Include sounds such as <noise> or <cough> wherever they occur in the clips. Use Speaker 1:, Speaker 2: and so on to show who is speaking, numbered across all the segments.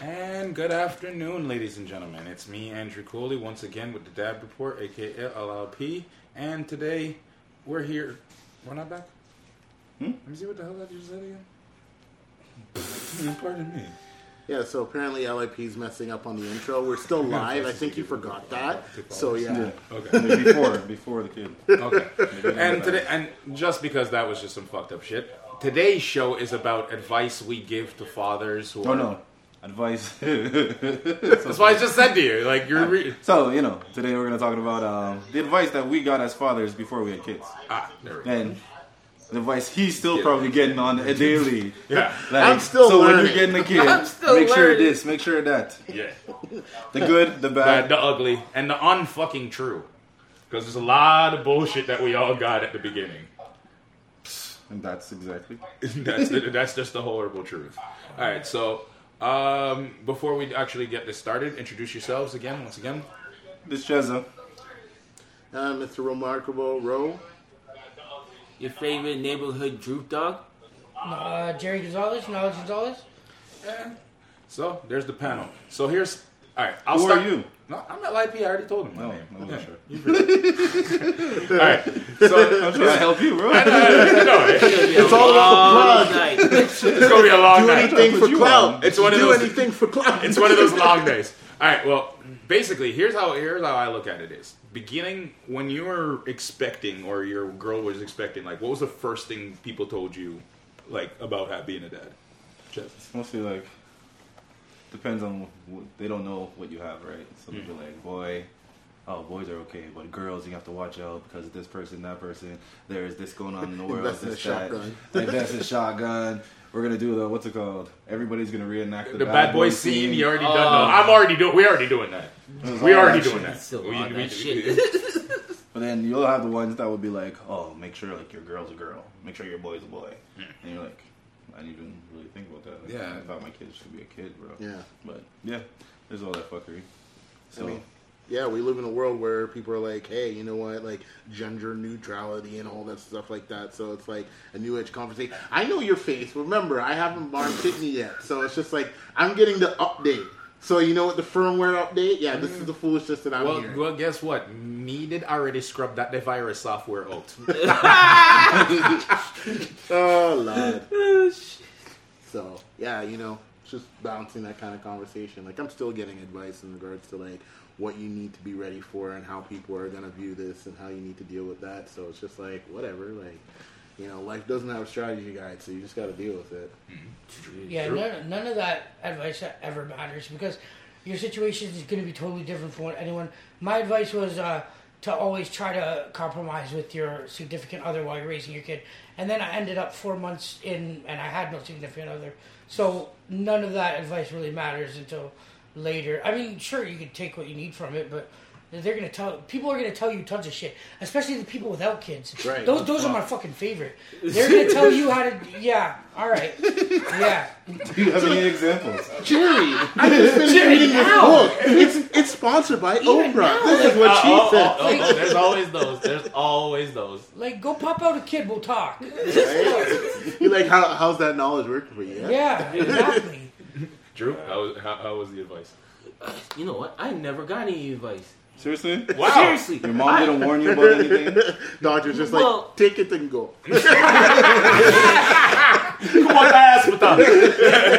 Speaker 1: And good afternoon, ladies and gentlemen. It's me, Andrew Coley, once again with the Dad Report, aka LLP. And today we're here. We're not back?
Speaker 2: Hmm?
Speaker 1: Let me see what the hell that you said again. <laughs> Pardon me.
Speaker 2: Yeah, so apparently LIP's messing up on the intro. We're still <laughs> live. I think you forgot that. So yeah.
Speaker 1: Okay.
Speaker 3: before before the kid. <laughs>
Speaker 1: Okay. and today, and just because that was just some fucked up shit, today's show is about advice we give to fathers who
Speaker 3: Oh
Speaker 1: are.
Speaker 3: no, advice. <laughs>
Speaker 1: That's why I just said to you, like you're. Re-
Speaker 3: so you know, today we're gonna talk about um, the advice that we got as fathers before we had kids,
Speaker 1: ah, there we go.
Speaker 3: and the advice he's still probably getting on a daily. <laughs>
Speaker 1: Yeah.
Speaker 3: Like,
Speaker 2: I'm still
Speaker 3: so when you're getting a kid, <laughs> make sure
Speaker 4: learning.
Speaker 3: this, make sure that,
Speaker 1: Yeah.
Speaker 3: the good, the
Speaker 1: Bad,
Speaker 3: bad.
Speaker 1: the ugly, and the unfucking true. Because there's a lot of bullshit that we all got at the beginning.
Speaker 3: And that's exactly.
Speaker 1: that's the, that's just the horrible truth. All right, so um, before we actually get this started, introduce yourselves again. Once again,
Speaker 3: This Cheza.
Speaker 2: Uh, Mr. Remarkable Rowe.
Speaker 4: Your favorite neighborhood droop dog?
Speaker 5: Uh, Jerry Gonzalez, Knowledge Gonzalez.
Speaker 1: so there's the panel. So here's all right. I'll
Speaker 3: Who
Speaker 1: start.
Speaker 3: are you?
Speaker 1: No, I'm at LIP. I already told him my
Speaker 3: No,
Speaker 1: name.
Speaker 3: I wasn't sure. <laughs>
Speaker 1: All right. So
Speaker 3: I'm trying to help you, bro.
Speaker 1: I know it.
Speaker 2: It's all about the plug.
Speaker 4: night.
Speaker 1: it's gonna be a long night.
Speaker 2: Do
Speaker 1: night.
Speaker 2: anything for
Speaker 3: you
Speaker 2: clout.
Speaker 1: It's one of
Speaker 2: Do
Speaker 1: those-
Speaker 2: anything for clout.
Speaker 1: It's one of those long <laughs> days. All right. Well, basically, here's how here's how I look at it: is beginning when you were expecting or your girl was expecting. Like, what was the first thing people told you, like about ha- being a dad? Jeff.
Speaker 3: It's mostly like depends on what, they don't know what you have, right? So they'll be like, boy, oh, boys are okay, but girls you have to watch out because this person, that person. There's this going on in the world.
Speaker 2: That's in a
Speaker 3: this, that.
Speaker 2: shotgun.
Speaker 3: Invest in a shotgun. We're gonna do the what's it called? Everybody's gonna reenact the,
Speaker 1: The bad boy scene. You already done. No,
Speaker 4: Oh.
Speaker 1: I'm already doing. We already doing that. We
Speaker 3: all
Speaker 1: already
Speaker 3: that
Speaker 1: doing
Speaker 3: shit.
Speaker 1: that.
Speaker 4: Still
Speaker 1: We- we-
Speaker 4: that shit. <laughs>
Speaker 3: But then you'll have the ones that would be like, oh, make sure like your girl's a girl, make sure your boy's a boy, hmm. and you're like, I didn't even really think about that. Like,
Speaker 1: Yeah.
Speaker 3: I thought my kids should be a kid, bro.
Speaker 2: Yeah.
Speaker 3: But yeah, there's all that fuckery. So.
Speaker 2: I mean, yeah, we live in a world where people are like, hey, you know what, like gender neutrality and all that stuff like that. So it's like a new age conversation. I know your face. Remember, I haven't bought Pitney yet, so it's just like I'm getting the update. So you know what the firmware update? Yeah, this is the foolishness that I'm
Speaker 1: Well,
Speaker 2: hearing.
Speaker 1: well, guess what? Me did already scrub that the virus software out. <laughs> <laughs>
Speaker 2: Oh lord. <laughs> Oh, so yeah, you know, just bouncing that kind of conversation. Like I'm still getting advice in regards to like what you need to be ready for and how people are gonna view this and how you need to deal with that. So it's just like whatever. Like you know, life doesn't have a strategy guide, so you just got to deal with it.
Speaker 5: Yeah, none, none of that advice ever matters because your situation is going to be totally different from what anyone. My advice was uh, to always try to compromise with your significant other while you're raising your kid. And then I ended up four months in, and I had no significant other. So none of that advice really matters until later. I mean, sure, you can take what you need from it, but. They're gonna tell people are gonna tell you tons of shit, especially the people without kids.
Speaker 2: Right.
Speaker 5: Those those are my fucking favorite. They're gonna tell you how to. Yeah. All right. Yeah. <laughs>
Speaker 3: Do you have any examples?
Speaker 2: Jerry, I <laughs> just finished
Speaker 5: Jerry,
Speaker 2: reading this
Speaker 5: now.
Speaker 2: book. It's it's sponsored by
Speaker 5: Even
Speaker 2: Oprah.
Speaker 5: now,
Speaker 2: this is what oh, she
Speaker 1: oh,
Speaker 2: said.
Speaker 1: oh, oh, there's always those. There's always those.
Speaker 5: Like, go pop out a kid. We'll talk. <laughs>
Speaker 2: Right? You're like, how, how's that knowledge working for you?
Speaker 5: Yeah, exactly.
Speaker 1: Drew, how was, how, how was the advice?
Speaker 4: You know what? I never got any advice.
Speaker 3: Seriously?
Speaker 1: Wow.
Speaker 4: Seriously.
Speaker 3: Your mom didn't warn you about anything? <laughs>
Speaker 2: Doctor's just
Speaker 4: Well-
Speaker 2: like, take it and go. <laughs>
Speaker 1: Come on, ass with us.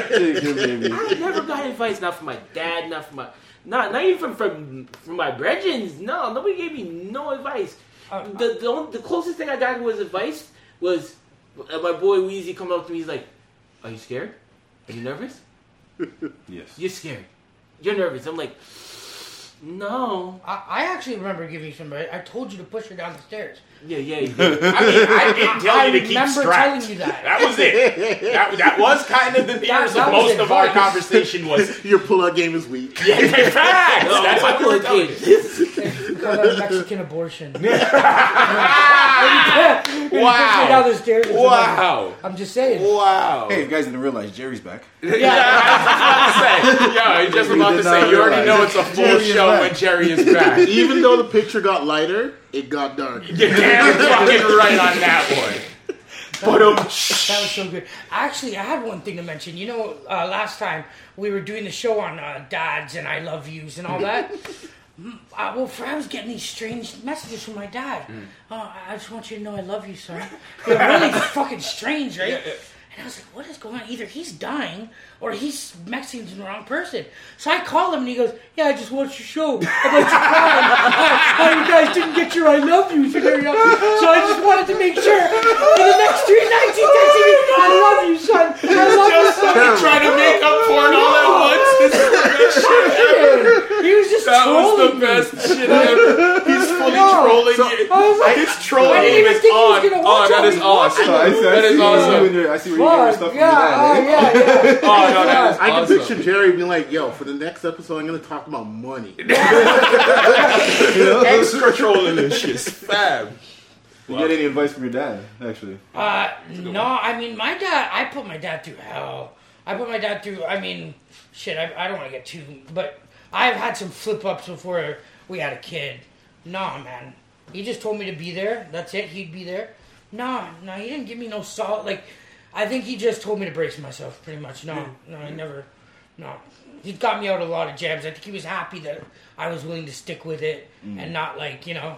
Speaker 3: Take your baby.
Speaker 4: I never got advice, not from my dad, not from my, not not even from from, from my brethren. No, nobody gave me no advice.
Speaker 5: Uh,
Speaker 4: the the, only, the closest thing I got was advice was uh, my boy Weezy coming up to me. He's like, "Are you scared? Are you nervous?
Speaker 3: Yes.
Speaker 4: You're scared. You're nervous." I'm like, "No."
Speaker 5: I, I actually remember giving you some. I told you to push her down the stairs.
Speaker 4: Yeah, yeah. yeah.
Speaker 1: I mean, I didn't <laughs> tell
Speaker 5: I
Speaker 1: you to keep strapped.
Speaker 5: telling you that.
Speaker 1: That was it. That, that was kind of the nearest
Speaker 5: that
Speaker 1: of
Speaker 5: was
Speaker 1: most of our
Speaker 5: advice.
Speaker 1: conversation was. <laughs>
Speaker 2: Your pull-out game is weak.
Speaker 1: Yeah, facts. <laughs>
Speaker 4: No,
Speaker 1: That's
Speaker 4: my
Speaker 1: what we were
Speaker 4: boy
Speaker 1: telling
Speaker 4: did.
Speaker 1: you.
Speaker 5: Call that Mexican abortion.
Speaker 1: Wow.
Speaker 5: down the stairs. or something.
Speaker 1: Wow.
Speaker 5: I'm just saying.
Speaker 1: Wow.
Speaker 3: Hey, you guys didn't realize Jerry's back.
Speaker 1: Yeah, I was just about to say. Yeah, he's just
Speaker 3: We
Speaker 1: about to
Speaker 3: not
Speaker 1: say. You already know it's a full
Speaker 3: Jerry is
Speaker 1: show
Speaker 3: back.
Speaker 1: when Jerry is back.
Speaker 2: Even though the picture got lighter, it got dark. <laughs>
Speaker 1: You're damn fucking right on that one. But um,
Speaker 5: That was so good. Actually, I had one thing to mention. You know, uh, last time we were doing the show on uh, dads and I love yous and all <laughs> that. Mm, uh, well, for I was getting these strange messages from my dad. Uh, I just want you to know I love you, son. They're really <laughs> fucking strange, right? And I was like, what is going on? Either he's dying or he's messaging the wrong person. So I called him and he goes, yeah, I just watched your show about you crying. How you guys didn't get your I love you. So very young. So I just wanted to make sure for the next three nights he texted me, I love you, son. I love you, son.
Speaker 1: trying to make up for it all at once. This is the best shit ever.
Speaker 5: He was just
Speaker 1: That was the
Speaker 5: trolling me.
Speaker 1: best shit ever. <laughs> He's fully
Speaker 5: No.
Speaker 1: trolling
Speaker 2: So-
Speaker 1: you.
Speaker 5: I was like,
Speaker 1: His troll
Speaker 5: I didn't
Speaker 1: game
Speaker 5: even
Speaker 1: is
Speaker 5: think
Speaker 1: on.
Speaker 5: gonna
Speaker 1: Oh,
Speaker 5: watch
Speaker 1: that
Speaker 5: all
Speaker 1: is
Speaker 5: these
Speaker 1: awesome.
Speaker 3: So I see, I
Speaker 1: That is awesome.
Speaker 3: you and your, I see where you get your
Speaker 5: Fuck,
Speaker 3: stuff from
Speaker 5: yeah,
Speaker 3: your
Speaker 5: oh,
Speaker 3: dad. eh?
Speaker 5: yeah, yeah.
Speaker 1: Oh no, that is
Speaker 2: I can picture Jerry being like, "Yo, for the next episode, I'm gonna talk about money." <laughs>
Speaker 1: Extra trolling this shit. Fab.
Speaker 3: You get any advice from your dad? Actually,
Speaker 5: Uh, no, I mean, my dad, I put my dad through hell. I put my dad through, I mean, shit, I, I don't want to get too, but I've had some flip ups before we had a kid. Nah, man. He just told me to be there. That's it. He'd be there. Nah, nah. he didn't give me no solid, like, I think he just told me to brace myself, pretty much. No, no, I never, no. He got me out a lot of jams. I think he was happy that I was willing to stick with it mm. and not, like, you know,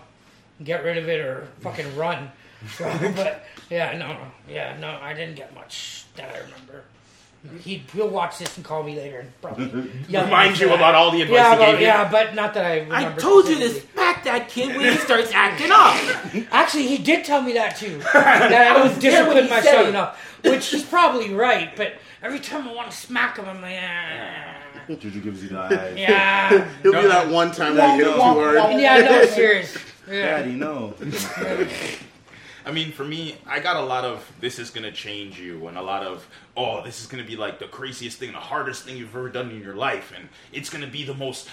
Speaker 5: get rid of it or fucking <laughs> run. So, but yeah, no, yeah, no, I didn't get much that I remember. He'd he'll watch this and call me later and probably <laughs> yell
Speaker 1: Remind you
Speaker 5: that.
Speaker 1: about all the advice
Speaker 5: yeah,
Speaker 1: he
Speaker 5: about-
Speaker 1: gave you.
Speaker 5: yeah, but not that I.
Speaker 4: I
Speaker 5: Remember
Speaker 4: told you to
Speaker 5: specifically.
Speaker 4: smack that kid when he starts acting up. <laughs>
Speaker 5: Actually, he did tell me that too. that I would <laughs>
Speaker 4: there when
Speaker 5: discipline
Speaker 4: he
Speaker 5: my
Speaker 4: said
Speaker 5: son
Speaker 4: it.
Speaker 5: enough, which he's probably right. But every time I want to smack him, I'm like, ah,
Speaker 3: Juju gives you the eyes.
Speaker 5: yeah,
Speaker 2: He'll be that one time when you hit him too hard.
Speaker 5: yeah, no, serious. Yeah.
Speaker 3: Daddy, no.
Speaker 1: I mean, for me, I got a lot of this is gonna change you, and a lot of oh, this is gonna be like the craziest thing, the hardest thing you've ever done in your life, and it's gonna be the most,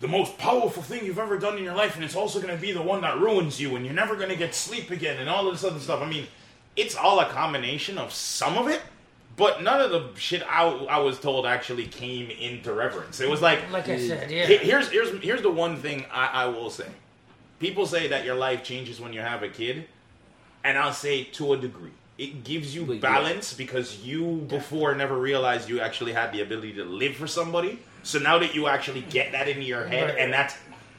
Speaker 1: the most powerful thing you've ever done in your life, and it's also gonna be the one that ruins you, and you're never gonna get sleep again, and all of this other stuff. I mean, it's all a combination of some of it, but none of the shit I, I was told actually came into reverence. It was like
Speaker 5: Like I mm. said, yeah.
Speaker 1: Here's here's here's the one thing I, I will say. People say that your life changes when you have a kid, and I'll say to a degree. It gives you
Speaker 4: But yeah.
Speaker 1: balance because you before never realized you actually had the ability to live for somebody. So now that you actually get that into your head
Speaker 5: Right.
Speaker 1: and that's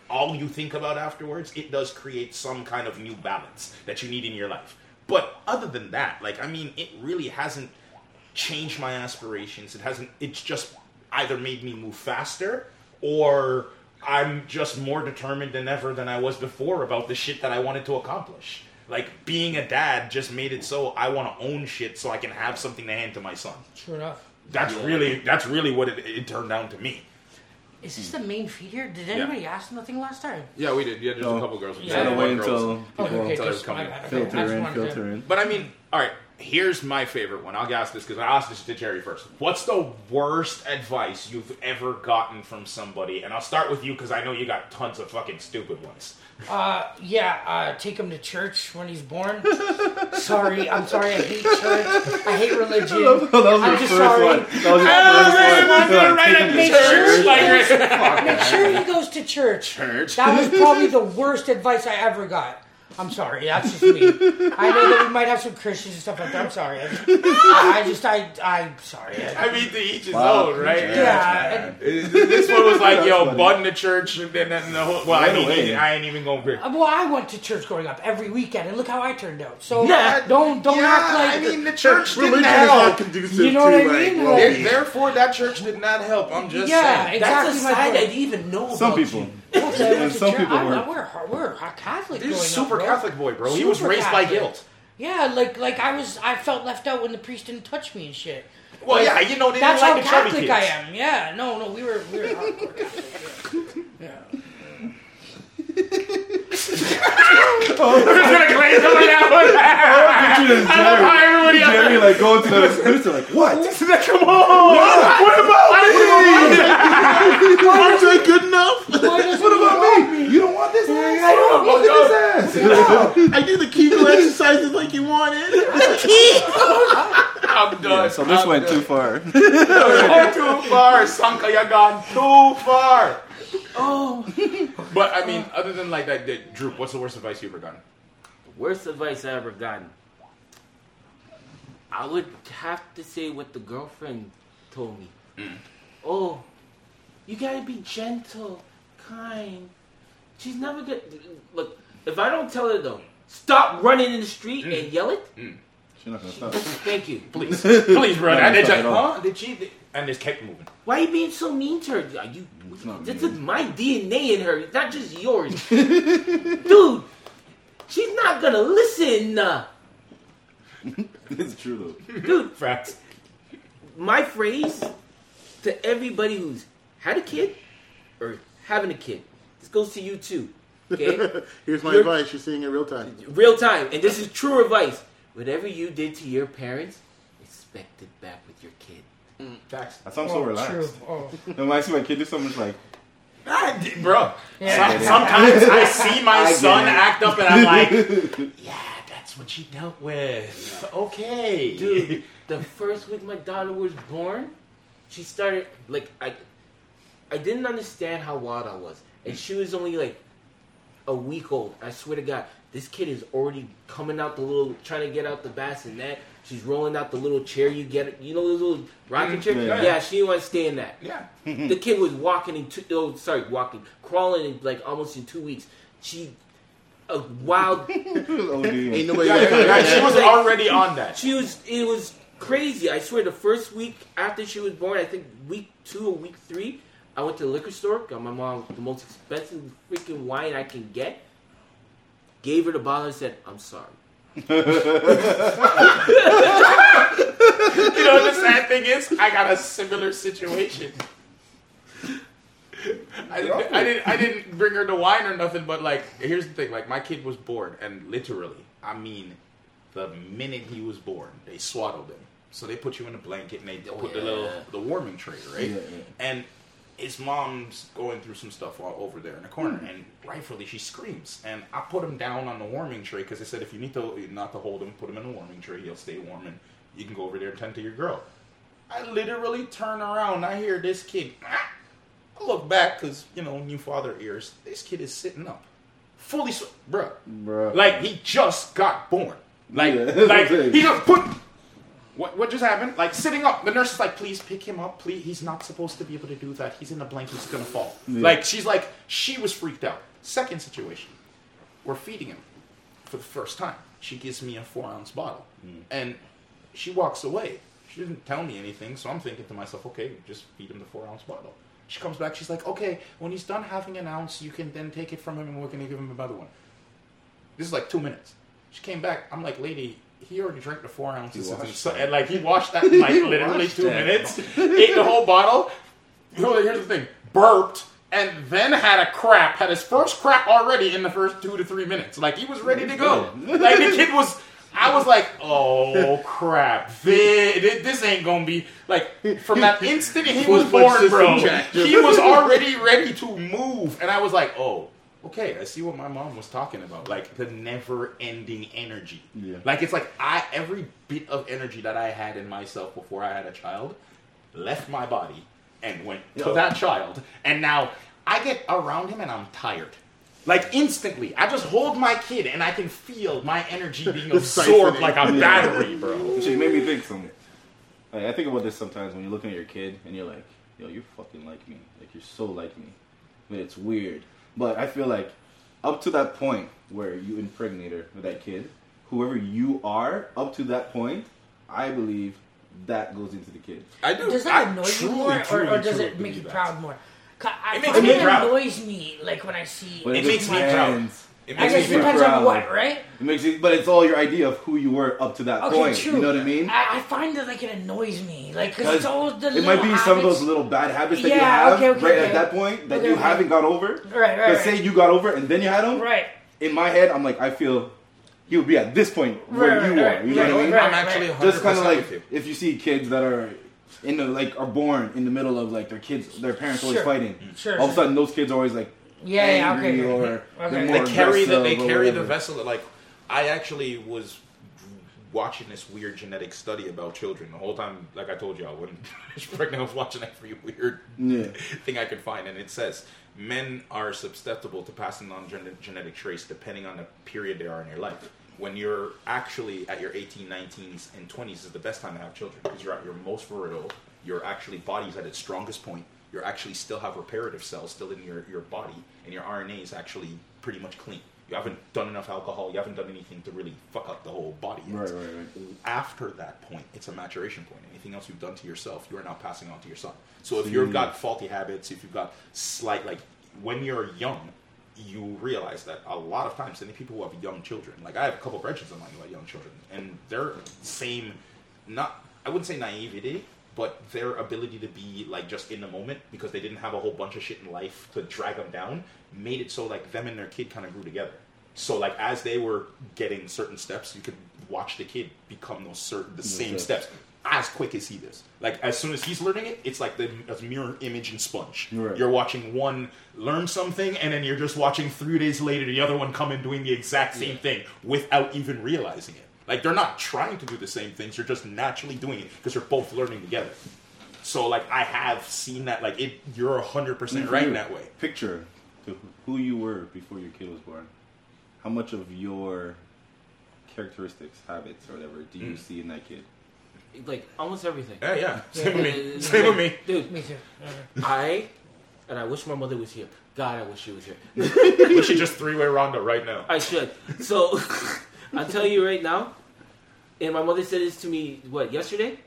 Speaker 1: all you think about afterwards, it does create some kind of new balance that you need in your life. But other than that, like I mean, it really hasn't changed my aspirations. It hasn't. It's just either made me move faster or I'm just more determined than ever than I was before about the shit that I wanted to accomplish. Like being a dad just made it so I want to own shit so I can have something to hand to my son.
Speaker 5: True enough.
Speaker 1: That's really that's really what it, it turned down to me.
Speaker 5: Is this the main feed here? Did anybody ask nothing last time?
Speaker 1: Yeah, we did. Yeah, there's
Speaker 3: No.
Speaker 1: a couple girls.
Speaker 5: Yeah.
Speaker 3: Gotta wait until
Speaker 5: Okay,
Speaker 3: people
Speaker 5: okay,
Speaker 1: Until
Speaker 5: just
Speaker 1: it's coming.
Speaker 5: my bad. Okay, I
Speaker 3: filter
Speaker 5: just
Speaker 3: in,
Speaker 5: wanted to-
Speaker 3: filter in.
Speaker 1: But I mean, all right. Here's my favorite one. I'll ask this because I asked this to Jerry first. What's the worst advice you've ever gotten from somebody? And I'll start with you because I know you got tons of fucking stupid ones.
Speaker 5: Uh, yeah, uh, take him to church when he's born. sorry, I'm sorry. I hate church. I hate religion.
Speaker 3: that was
Speaker 5: I'm
Speaker 3: your
Speaker 5: just
Speaker 3: first
Speaker 5: sorry.
Speaker 3: one. That was your first one.
Speaker 1: right
Speaker 3: Take
Speaker 1: at
Speaker 3: him to
Speaker 5: Make sure
Speaker 3: church.
Speaker 5: he
Speaker 1: Like-
Speaker 5: goes, make sure he goes to church.
Speaker 1: Church.
Speaker 5: That was probably the worst advice I ever got. I'm sorry, that's just me. I know that we might have some Christians and stuff like that. I'm sorry. I just, I, I just, I, I'm sorry. I,
Speaker 1: I mean, to each his
Speaker 3: Wow.
Speaker 1: own, right?
Speaker 5: yeah, and-
Speaker 1: This one was like,
Speaker 3: That's
Speaker 1: yo,
Speaker 3: funny.
Speaker 1: bud in the church, and then and the whole. Well, I,
Speaker 3: Right
Speaker 1: mean,
Speaker 3: away.
Speaker 1: I ain't even going to.
Speaker 5: Uh, Well, I went to church growing up every weekend, and look how I turned out. So
Speaker 4: Yeah.
Speaker 5: don't don't act like
Speaker 1: I mean, the church didn't
Speaker 2: Religion is not
Speaker 1: help.
Speaker 2: conducive
Speaker 5: You know what I
Speaker 2: to
Speaker 5: mean?
Speaker 2: like,
Speaker 5: Like-
Speaker 2: well-being.
Speaker 1: Therefore, that church did not help. I'm just
Speaker 5: Yeah,
Speaker 1: saying.
Speaker 5: exactly.
Speaker 4: That's a
Speaker 5: my
Speaker 4: side I
Speaker 5: point.
Speaker 4: didn't even know
Speaker 3: Some
Speaker 4: about
Speaker 3: people.
Speaker 4: you.
Speaker 5: Yes, <laughs> I went to
Speaker 3: Some people
Speaker 5: I,
Speaker 3: were.
Speaker 5: I, we're we're Catholic.
Speaker 1: He's a super
Speaker 5: up.
Speaker 1: Catholic boy, bro. he was
Speaker 5: Super
Speaker 1: raised by guilt.
Speaker 5: Yeah, like like I was. I felt left out when the priest didn't touch me and shit.
Speaker 1: Well,
Speaker 5: Like,
Speaker 1: yeah, you know, they didn't
Speaker 5: That's
Speaker 1: like
Speaker 5: how
Speaker 1: the
Speaker 5: Catholic
Speaker 1: kids.
Speaker 5: I am. Yeah, no, no, we were we were hardcore Catholic. Yeah. <laughs>
Speaker 1: Oh, I'm gonna glaze over that one. <laughs> I love how everybody else.
Speaker 3: Jerry like going to the minister like what?
Speaker 1: Come on. What about me?
Speaker 2: Aren't I good enough?
Speaker 5: Why doesn't
Speaker 3: What
Speaker 5: he
Speaker 3: about me? You don't want this ass?
Speaker 5: I don't
Speaker 3: Look at this ass.
Speaker 2: I do the Kegel <laughs> exercises like you wanted. <laughs>
Speaker 1: I'm done.
Speaker 3: So this
Speaker 1: I'm
Speaker 3: went
Speaker 1: done.
Speaker 3: too far. <laughs>
Speaker 1: Too far, Sanka. You gone too far.
Speaker 4: Oh.
Speaker 1: But I mean, other than like that, that, Droop, what's the worst advice you ever gotten?
Speaker 4: Worst advice I ever gotten. I would have to say what the girlfriend told me. Mm. Oh, you gotta be gentle, kind. She's never gonna look. If I don't tell her though, stop running in the street and mm. yell it. Mm.
Speaker 3: She's not gonna stop. <laughs>
Speaker 4: Thank you.
Speaker 1: Please, please, brother.
Speaker 3: No,
Speaker 1: And they just,
Speaker 3: not at all.
Speaker 1: huh? Did she? And just kept moving.
Speaker 4: Why are you being so mean to her? Are you?
Speaker 3: It's not
Speaker 4: This is my DNA in her, it's not just yours, <laughs> dude. She's not gonna listen, <laughs>
Speaker 3: it's true though.
Speaker 4: dude.
Speaker 1: Facts.
Speaker 4: my phrase to everybody who's had a kid or having a kid. This goes to you too. Okay? <laughs>
Speaker 2: Here's my
Speaker 4: You're-
Speaker 2: advice. You're seeing it real time.
Speaker 4: Real time. And this is true advice. Whatever you did to your parents, expect it back with your kid.
Speaker 1: Facts.
Speaker 3: That's why I'm so
Speaker 5: Oh,
Speaker 3: relaxed.
Speaker 5: True. Oh.
Speaker 3: And when I see my kid do something, it's like,
Speaker 1: Ah, bro.
Speaker 5: Yeah.
Speaker 1: Some- sometimes I see my
Speaker 3: I
Speaker 1: son act up, and I'm like, <laughs> yeah, that's what she dealt with. Okay,
Speaker 4: Dude, the first week my daughter was born, she started like I I didn't understand how wild I was. And she was only like a week old. I swear to God, this kid is already coming out the little trying to get out the bassinet. She's rolling out the little chair you get you know those little rocking
Speaker 1: Mm,
Speaker 4: chair?
Speaker 3: yeah.
Speaker 4: Yeah. she didn't want to stay in that.
Speaker 1: Yeah. <laughs>
Speaker 4: the kid was walking in two oh sorry, walking, crawling in like almost in two weeks. She a wild <laughs> <laughs>
Speaker 2: Ain't nobody
Speaker 1: Yeah, yeah, yeah, she was already on that.
Speaker 4: She was. It was crazy. I swear. The first week after she was born, I think week two or week three, I went to the liquor store, got my mom the most expensive freaking wine I can get. Gave her the bottle and said, "I'm sorry."
Speaker 1: You know what the sad thing is? I got a similar situation. I didn't, I didn't I didn't bring her the wine or nothing, but like here's the thing, like my kid was born and literally, I mean, the minute he was born, they swaddled him. So they put you in a blanket and they put the oh,
Speaker 4: little
Speaker 1: the warming tray, right?
Speaker 3: Yeah, yeah.
Speaker 1: And his mom's going through some stuff all over there in the corner, and rightfully she screams. And I put him down on the warming tray because I said if you need to not to hold him, put him in the warming tray. He'll stay warm, and you can go over there and tend to your girl. I literally turn around. I hear this kid. "Ah." <clears throat> I look back because you know new father ears. This kid is sitting up, fully, sw- bruh.
Speaker 3: Bruh.
Speaker 1: Like he just got born. Like,
Speaker 3: Yeah. <laughs>
Speaker 1: like he just put. What what just happened? Like sitting up. The nurse is like, please pick him up. Please, he's not supposed to be able to do that. He's in a blanket. He's gonna fall.
Speaker 3: Yeah.
Speaker 1: Like she's like, she was freaked out. Second situation, we're feeding him for the first time. She gives me a four ounce bottle, hmm. and she walks away. She didn't tell me anything, so I'm thinking to myself, okay, just feed him the four ounce bottle. She comes back. She's like, okay, when he's done having an ounce, you can then take it from him, and we're gonna give him another one. This is like two minutes. She came back. I'm like, lady, he already drank the four ounces. And, so, and like he washed that in like <laughs> literally two
Speaker 3: that.
Speaker 1: minutes. ate the whole bottle. Here's the thing: burped and then had a crap. Had his first crap already in the first two to three minutes. Like he was ready to go. Like the kid was. I was like, oh <laughs> crap! Thi- thi- This ain't gonna be like from that instant he was born, bro. He was already ready to move, and I was like, oh, okay. I see what my mom was talking about, like the never-ending energy.
Speaker 3: Yeah.
Speaker 1: Like it's like I every bit of energy that I had in myself before I had a child left my body and went to
Speaker 3: Yo.
Speaker 1: that child, and now I get around him and I'm tired. Like instantly, I just hold my kid and I can feel my energy being <laughs> absorbed like a battery, bro.
Speaker 3: She made me think some. Like, I think about this sometimes when you're looking at your kid and you're like, "Yo, you're fucking like me. Like you're so like me." I mean, it's weird, but I feel like up to that point where you impregnate her with that kid, whoever you are, up to that point, I believe that goes into the kid.
Speaker 1: I do.
Speaker 5: Does that
Speaker 1: I
Speaker 5: annoy you
Speaker 1: truly,
Speaker 5: more, or,
Speaker 1: truly,
Speaker 5: or does
Speaker 1: truly
Speaker 5: it make you
Speaker 1: believe that.
Speaker 5: proud more? 'Cause I,
Speaker 1: It makes me
Speaker 5: me,
Speaker 1: proud.
Speaker 5: It annoys me, like when I see.
Speaker 1: It makes me
Speaker 5: my-
Speaker 1: proud.
Speaker 3: It
Speaker 1: It
Speaker 5: I
Speaker 1: makes
Speaker 5: guess
Speaker 1: me
Speaker 5: it
Speaker 1: proud.
Speaker 5: depends
Speaker 3: proud.
Speaker 5: on what, right?
Speaker 3: It makes you, but it's all your idea of who you were up to that
Speaker 5: Okay,
Speaker 3: point.
Speaker 5: true.
Speaker 3: You know what I mean?
Speaker 5: I, I find that like it annoys me, like because it's all the.
Speaker 3: it might be
Speaker 5: little
Speaker 3: some of those little bad habits that you
Speaker 5: Yeah,
Speaker 3: have
Speaker 5: okay, okay,
Speaker 3: right
Speaker 5: okay.
Speaker 3: at that point that
Speaker 5: Okay,
Speaker 3: you
Speaker 5: okay.
Speaker 3: haven't got over.
Speaker 5: Right, right,
Speaker 3: Because
Speaker 5: right.
Speaker 3: say you got over and then you had them.
Speaker 5: Right.
Speaker 3: In my head, I'm like, I feel he would be at this point where
Speaker 5: Right,
Speaker 3: you
Speaker 5: right,
Speaker 3: are.
Speaker 5: right,
Speaker 3: You know
Speaker 5: right,
Speaker 3: what I mean?
Speaker 5: right.
Speaker 1: I'm actually 100%
Speaker 3: Just kind of like
Speaker 1: with you.
Speaker 3: if you see kids that are in the like are born in the middle of like their kids, their parents always
Speaker 5: Sure.
Speaker 3: fighting.
Speaker 5: Sure,
Speaker 3: All of a
Speaker 5: sure.
Speaker 3: sudden, those kids are always like
Speaker 5: Yeah, yeah, okay.
Speaker 3: or
Speaker 5: Okay.
Speaker 3: they're more
Speaker 1: they carry the they carry the vessel that like I actually was watching this weird genetic study about children the whole time like I told you I wasn't <laughs> pregnant I was watching every weird
Speaker 3: Yeah.
Speaker 1: thing I could find and it says men are susceptible to passing on gen- genetic traits depending on the period they are in your life when you're actually at your 18, 19s, and 20s is the best time to have children because you're at your most virile. Your actually body's at its strongest point. You actually still have reparative cells still in your, your body, and your RNA is actually pretty much clean. You haven't done enough alcohol. You haven't done anything to really fuck up the whole body yet.
Speaker 3: Right, right, right.
Speaker 1: After that point, it's a maturation point. Anything else you've done to yourself, you are now passing on to your son. So if you've hmm. got faulty habits, if you've got slight like when you're young, you realize that a lot of times any people who have young children, like I have a couple of of mine who have young children, and their same, not I wouldn't say naivety, but their ability to be like just in the moment because they didn't have a whole bunch of shit in life to drag them down, made it so like them and their kid kind of grew together. So like as they were getting certain steps, you could watch the kid become those certain the same
Speaker 3: steps.
Speaker 1: steps as quick as he does. Like as soon as he's learning it, it's like the a mirror image and sponge.
Speaker 3: Right.
Speaker 1: You're watching one learn something, and then you're just watching three days later the other one come in doing the exact same thing without even realizing it. Like they're not trying to do the same things; they're just naturally doing it because they're both learning together. So like I have seen that. Like it, you're hundred percent right in that way.
Speaker 3: Picture to who you were before your kid was born. How much of your characteristics, habits, or whatever do you
Speaker 1: Mm.
Speaker 3: see in that kid?
Speaker 4: Like almost everything.
Speaker 1: Yeah, yeah. <laughs> Same with me. Same with me.
Speaker 4: dude.
Speaker 5: Me too.
Speaker 4: I and I wish my mother was here. God, I wish she was here. <laughs>
Speaker 1: We should just three way Ronda right now.
Speaker 4: I should. So <laughs> I'll tell you right now, and my mother said this to me what yesterday.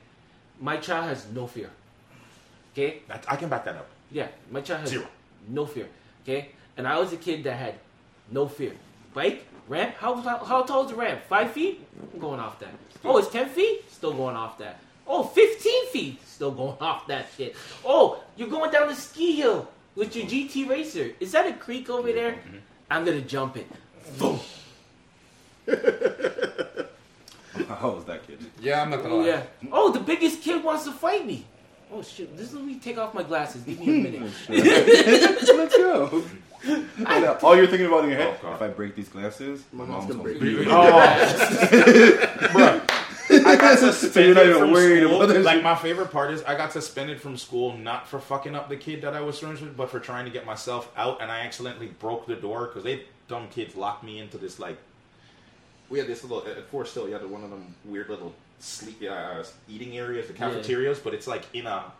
Speaker 4: My child has no fear. Okay,
Speaker 1: That- I can back that up.
Speaker 4: yeah, my child has
Speaker 1: Zero.
Speaker 4: no fear. Okay, and I was a kid that had no fear. Bike, ramp. How how, how tall is the ramp? Five feet. I'm going off that. Oh, it's ten feet. Still going off that. Oh, 15 feet. Still going <laughs> off that shit. Oh, you're going down the ski hill with your GT Racer. Is that a creek over there? Mm-hmm. I'm gonna jump it. Boom. <laughs>
Speaker 3: How was <laughs> that kid?
Speaker 1: Yeah, I'm not
Speaker 4: Oh, yeah. Oh, the biggest kid wants to fight me. Oh shit! This is let me take off my glasses. Give me a minute. <laughs> <laughs>
Speaker 3: Let's go. And, uh, all you're thinking about in your head,
Speaker 1: Oh,
Speaker 3: if I break these glasses,
Speaker 2: My
Speaker 3: my
Speaker 2: mom's
Speaker 3: mom's
Speaker 2: gonna
Speaker 3: gonna
Speaker 2: break
Speaker 3: beat
Speaker 2: me.
Speaker 3: me.
Speaker 1: I got suspended
Speaker 3: not
Speaker 1: from
Speaker 3: worried
Speaker 1: school. Like my favorite part is I got suspended from school not for fucking up the kid that I was friends with, but for trying to get myself out, and I accidentally broke the door because they dumb kids locked me into this like. We had this little at Forest Hill. You had one of them weird little sleep uh, eating areas, the
Speaker 4: Yeah.
Speaker 1: cafeterias, but it's like in a.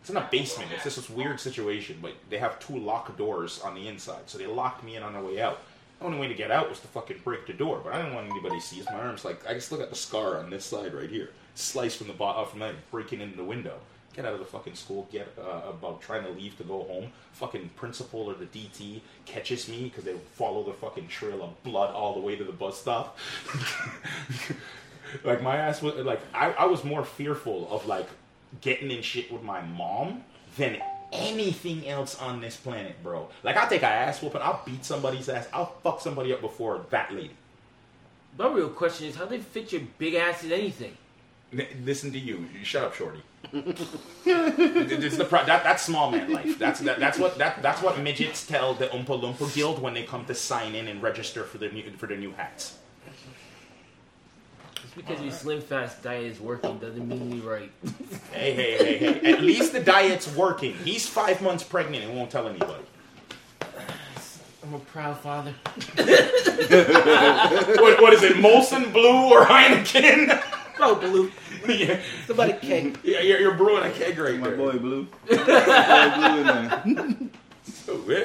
Speaker 1: It's in a basement. It's just this weird situation, but they have two locked doors on the inside, so they locked me in on the way out. The only way to get out was to fucking break the door, but I didn't want anybody to see. My arms like I just look at the scar on this side right here, sliced from the bottom from that breaking into the window. Get out of the fucking school. Get uh, about trying to leave to go home. Fucking principal or the DT catches me because they follow the fucking trail of blood all the way to the bus stop. <laughs> like my ass was like I, I was more fearful of like getting in shit with my mom than anything else on this planet, bro. Like I'll take a ass whooping, I'll beat somebody's ass, I'll fuck somebody up before that lady.
Speaker 4: My real question is, how they fit your big ass in anything?
Speaker 1: N- listen to you. You Shut up, shorty. it's the pro- that, that's small man life. That's that, that's what that, that's what midgets tell the Oompa Loompa Guild when they come to sign in and register for their new for their new hats.
Speaker 4: Just because your slim fast diet is working doesn't mean you're right.
Speaker 1: Hey, hey, hey, hey! At least the diet's working. He's five months pregnant and won't tell anybody.
Speaker 4: I'm a proud father. <laughs>
Speaker 1: What, what is it? Molson Blue or Heineken?
Speaker 4: Bro, Blue.
Speaker 1: Yeah,
Speaker 4: Somebody cake.
Speaker 1: yeah, you're, you're brewing a keg right
Speaker 3: My
Speaker 1: there.
Speaker 3: boy Blue. <laughs> My boy Blue in there.
Speaker 1: So, yeah.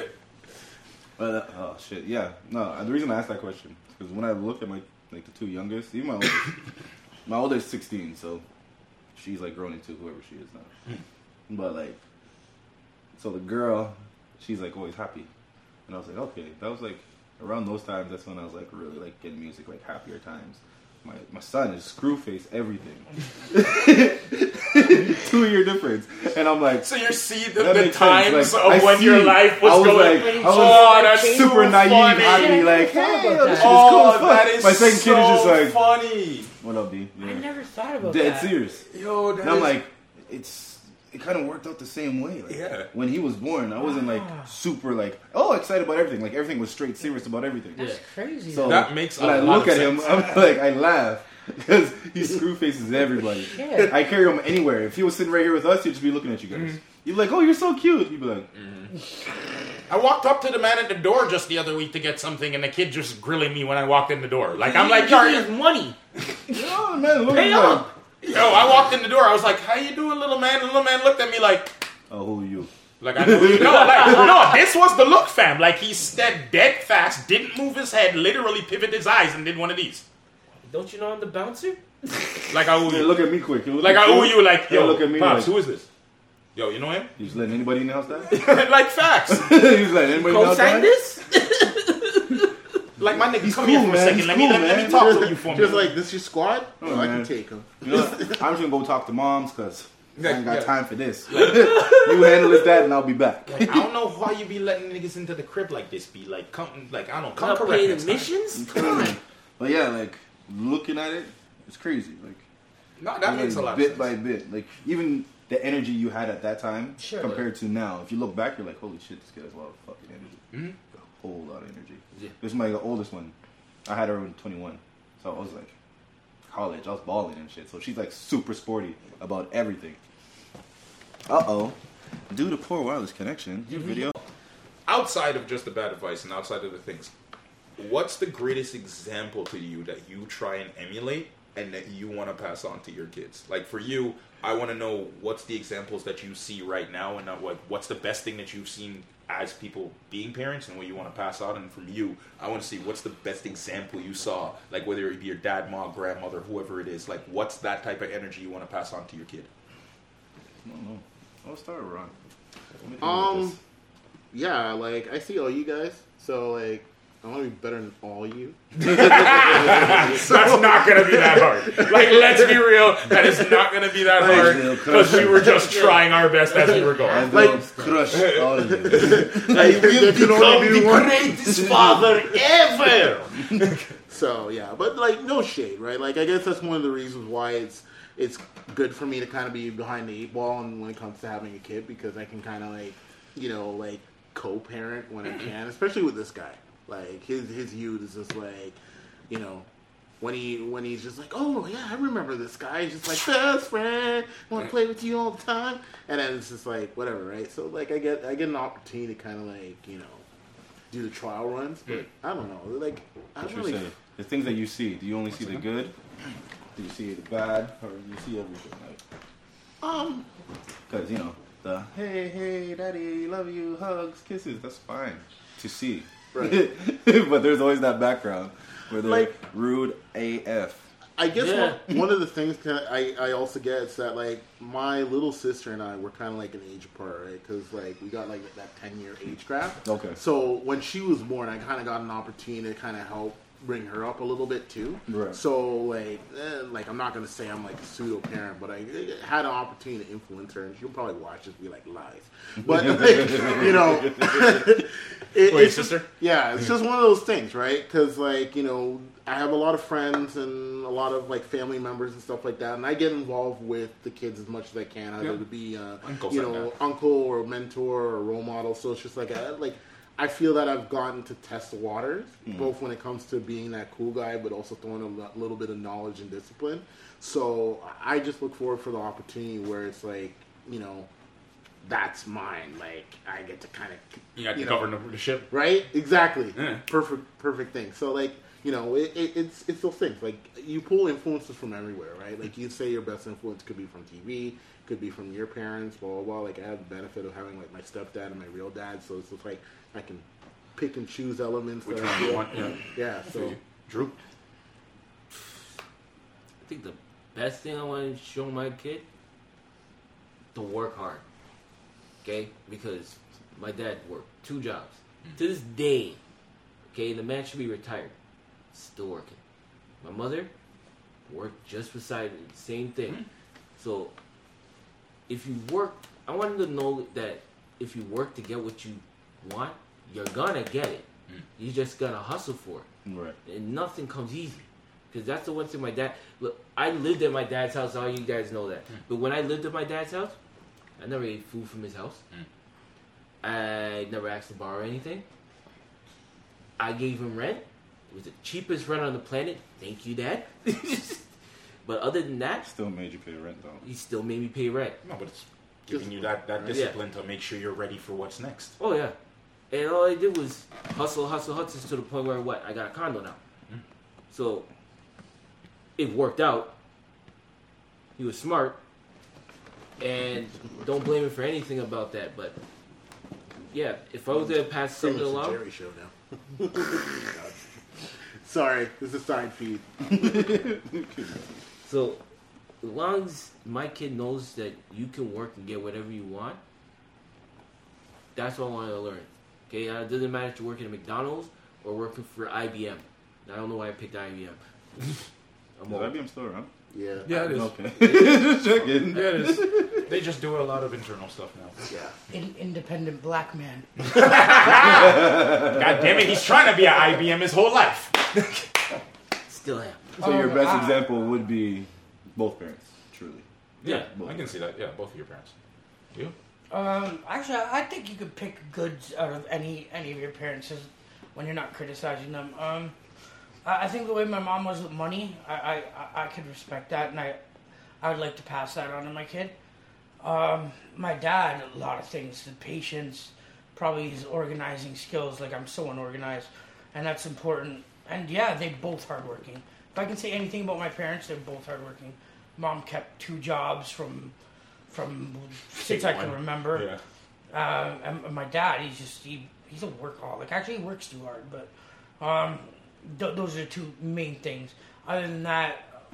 Speaker 3: But, uh, oh shit, yeah. No, the reason I asked that question is because when I look at my like the two youngest, even my oldest, <coughs> my oldest is 16, so she's like grown into whoever she is now. But like, so the girl, she's like always happy, and I was like, okay, that was like around those times. That's when I was like really like getting music, like happier times. My my son is screw face everything, <laughs> two year difference, and I'm like,
Speaker 1: So you see the, the
Speaker 3: makes sense.
Speaker 1: times
Speaker 3: Like,
Speaker 1: of
Speaker 3: I
Speaker 1: when
Speaker 3: see-
Speaker 1: your life was,
Speaker 3: I was
Speaker 1: going.
Speaker 3: like- I
Speaker 1: oh, that's
Speaker 3: super
Speaker 1: so
Speaker 3: naive,
Speaker 1: funny.
Speaker 3: happy, like, hey,
Speaker 5: about
Speaker 3: yo,
Speaker 5: that.
Speaker 3: this shit is cool
Speaker 1: Oh, that is
Speaker 3: My second
Speaker 1: so
Speaker 3: kid is just like,
Speaker 1: funny.
Speaker 3: what up, D?
Speaker 5: I
Speaker 3: Yeah.
Speaker 5: never thought about
Speaker 3: Dead
Speaker 5: that.
Speaker 3: serious.
Speaker 1: Yo, that
Speaker 3: And I'm
Speaker 1: is-
Speaker 3: like, it's it kind of worked out the same way. Like,
Speaker 1: Yeah.
Speaker 3: When he was born, I wasn't like
Speaker 5: Ah.
Speaker 3: super like oh excited about everything. Like everything was straight serious about everything.
Speaker 4: Yeah.
Speaker 5: That's crazy.
Speaker 3: So
Speaker 1: That makes
Speaker 3: when
Speaker 1: a
Speaker 3: I
Speaker 1: lot
Speaker 3: look
Speaker 1: of
Speaker 3: at him. I'm like I laugh because he screw faces everybody.
Speaker 5: Yeah.
Speaker 3: I carry him anywhere. If he was sitting right here with us, he'd just be looking at you guys.
Speaker 1: Mm-hmm.
Speaker 3: You'd be like, oh, you're so cute. You'd be like,
Speaker 1: I walked up to the man at the door just the other week to get something, and the kid just grilling me when I walked in the door. Like I'm like,
Speaker 4: Give
Speaker 1: yo,
Speaker 4: me his money. <laughs>
Speaker 3: Oh man, look
Speaker 4: Pay
Speaker 3: at
Speaker 4: up.
Speaker 1: Yo, I walked in the door. I was like, how you doing, little man? The little man looked at me like,
Speaker 3: Oh, who are you?
Speaker 1: like I know you. No, like no, this was the look, fam. Like he stepped dead fast, didn't move his head, literally pivoted his eyes, and did one of these.
Speaker 4: Don't you know I'm the bouncer?
Speaker 1: Like I <laughs> owe
Speaker 3: Yeah, look at me quick. Look
Speaker 1: Like
Speaker 3: at
Speaker 1: I owe
Speaker 3: you.
Speaker 1: you. Like
Speaker 3: Yeah,
Speaker 1: yo,
Speaker 3: look at me
Speaker 1: pops,
Speaker 3: like-
Speaker 1: who is this? Yo, you know him?
Speaker 3: You just letting anybody in the house that? <laughs>
Speaker 1: like facts. <laughs>
Speaker 3: He's letting anybody in the house
Speaker 4: Co-sign
Speaker 3: that?
Speaker 4: this?
Speaker 1: Like my nigga,
Speaker 3: He's
Speaker 1: come
Speaker 3: cool,
Speaker 1: here for a
Speaker 3: man.
Speaker 1: second.
Speaker 3: He's
Speaker 1: let me
Speaker 3: cool,
Speaker 1: let, let me talk to you for
Speaker 2: Just
Speaker 1: me.
Speaker 2: like this, your squad? Oh, I can take him.
Speaker 3: You know, <laughs> I'm just gonna go talk to moms because I ain't got
Speaker 1: Yeah.
Speaker 3: time for this. <laughs> you handle this, dad, and I'll be back.
Speaker 1: Like, I don't know why you be letting niggas into the crib like this. Be like, come, like I don't come
Speaker 4: Not
Speaker 1: correct
Speaker 4: paying
Speaker 1: next time.
Speaker 4: admissions? Come on.
Speaker 3: But yeah, like looking at it, it's crazy. Like
Speaker 1: No, that makes a lot
Speaker 3: bit
Speaker 1: of
Speaker 3: by bit. Like even the energy you had at that time
Speaker 5: Sure.
Speaker 3: compared to now. If you look back, you're like, holy shit, this kid has a lot of fucking energy.
Speaker 1: Mhm.
Speaker 3: A whole lot of energy.
Speaker 4: Yeah.
Speaker 3: This is my oldest one. I had her when 21, so I was like college. I was balling and shit. So she's like super sporty about everything. Uh oh. Due to poor wireless connection, your video.
Speaker 1: Outside of just the bad advice and outside of the things, what's the greatest example to you that you try and emulate and that you want to pass on to your kids? Like for you, I want to know what's the examples that you see right now, and not what what's the best thing that you've seen as people being parents, and what you want to pass out. And from you, I want to see what's the best example you saw, like whether it be your dad, mom, grandmother, whoever it is. Like what's that type of energy you want to pass on to your kid?
Speaker 3: I don't know. I'll start Ron. Let me think about
Speaker 2: Um, yeah, like I see all you guys, so like I want to be better than all you. <laughs>
Speaker 1: That's not gonna be that hard. Like, let's be real. That is not gonna be that hard because we were just trying our best as we were
Speaker 3: I
Speaker 1: going.
Speaker 3: like, crush <laughs> all of you.
Speaker 2: I will become the
Speaker 1: greatest father ever. <laughs>
Speaker 2: So yeah, but like no shade, right? Like I guess that's one of the reasons why it's it's good for me to kind of be behind the eight ball and when it comes to having a kid because I can kind of like you know like co-parent when I can, especially with this guy. Like his his youth is just like you know. When he when he's just like, oh yeah, I remember this guy. He's just like best friend, want to play with you all the time, and then it's just like whatever, right? So like I get I get an opportunity to kind of like you know do the trial runs, but I don't know, like I don't really?
Speaker 3: The things that you see, do you only see the good? Do you see the bad? Or do you see everything? Like,
Speaker 2: um
Speaker 3: Because, you know, the hey, hey, daddy, love you, hugs, kisses, that's fine to see.
Speaker 2: Right. <laughs>
Speaker 3: but there's always that background where they're
Speaker 2: Like-
Speaker 3: rude AF.
Speaker 2: I guess
Speaker 4: Yeah.
Speaker 2: one, one of the things that I, I also get is that like my little sister and I were kind of like an age apart, right? Because like we got like that ten year age gap.
Speaker 3: Okay.
Speaker 2: So when she was born, I kind of got an opportunity to kind of help bring her up a little bit too.
Speaker 3: Right.
Speaker 2: So like, eh, like I'm not gonna say I'm like a pseudo parent, but I had an opportunity to influence her, and she'll probably watch this and be like lies. But <laughs> like, you know, <laughs> it,
Speaker 1: Wait,
Speaker 2: it's just- yeah, it's just one of those things, right? Because like you know, I have a lot of friends and a lot of like family members and stuff like that, and I get involved with the kids as much as I can, either
Speaker 1: Yeah.
Speaker 2: to be uh, you know uncle or mentor or role model. So it's just like I, like I feel that I've gotten to test the waters,
Speaker 1: Hmm.
Speaker 2: both when it comes to being that cool guy, but also throwing a little bit of knowledge and discipline. So I just look forward for the opportunity where it's like you know. That's mine. Like I get to kind of
Speaker 1: You got to
Speaker 2: You know.
Speaker 1: govern the ship.
Speaker 2: right? Exactly.
Speaker 1: Yeah.
Speaker 2: Perfect, perfect thing. So like, you know, it, it, it's it's those things. Like you pull influences from everywhere, right? Like you say your best influence could be from TV, could be from your parents, blah blah blah. Like I have the benefit of having like my stepdad and my real dad, so it's just like I can pick and choose elements.
Speaker 1: Which
Speaker 2: that I
Speaker 1: one you want? Yeah.
Speaker 2: Yeah. So
Speaker 1: Drew.
Speaker 4: I think the best thing I want to show my kid to work hard. Okay? Because my dad worked two jobs. Mm. To this day, okay, the man should be retired. Still working. My mother worked just beside me. Same thing. Mm. So if you work I want him to know that if you work to get what you want, you're gonna get it. Mm. You just gotta hustle for it
Speaker 3: Right.
Speaker 4: and nothing comes easy. Because that's the one thing my dad. Look, I lived at my dad's house. All you guys know that. Mm. But when I lived at my dad's house, I never ate food from his house. Mm. I never asked to borrow anything. I gave him rent. It was the cheapest rent on the planet. Thank you, Dad. <laughs> but other than that,
Speaker 3: Still made you pay rent though.
Speaker 4: he still made me pay rent.
Speaker 1: No, but it's giving you that, that discipline to make sure you're ready for what's next.
Speaker 4: Oh yeah, And all I did was hustle, hustle, hustle to the point where what? I got a condo now. Mm. So it worked out. He was smart. And don't blame him for anything about that, but yeah, if I was to pass
Speaker 2: Pretty
Speaker 4: something
Speaker 2: much the
Speaker 4: along,
Speaker 2: Jerry show now. <laughs> Sorry, this is a side feed. <laughs>
Speaker 4: So, as long as my kid knows that you can work and get whatever you want, that's what I want to learn. Okay, uh, it doesn't matter if you're working at McDonald's or working for IBM. I don't know why I picked IBM. <laughs> I'm
Speaker 3: Is
Speaker 4: old.
Speaker 3: IBM still around?
Speaker 2: Yeah.
Speaker 1: Yeah, it is.
Speaker 3: Okay. <laughs> Just checking.
Speaker 1: Yeah, it is. <laughs> They just do a lot of internal stuff now.
Speaker 2: Yeah.
Speaker 5: In, independent black man.
Speaker 1: God damn it, he's trying to be at IBM his whole life.
Speaker 4: Still am.
Speaker 3: So your
Speaker 5: Um,
Speaker 3: best
Speaker 5: I-
Speaker 3: example would be both parents, truly.
Speaker 1: Yeah,
Speaker 3: both.
Speaker 1: I can see that. Yeah, both of your parents. You?
Speaker 5: Um, actually, I think you could pick goods out of any any of your parents when you're not criticizing them. Um, I, I think the way my mom was with money, I, I, I- could respect that, and I I would like to pass that on to my kid. Um, my dad, a lot of things, the patience, probably his organizing skills. Like I'm so unorganized, and that's important. And yeah, they both hardworking. If I can say anything about my parents, they're both hardworking. Mom kept two jobs from from since I can remember.
Speaker 1: Yeah.
Speaker 5: Uh, and my dad, he's just he, he's a workaholic. Actually, he works too hard, but um, th- those are the two main things. Other than that,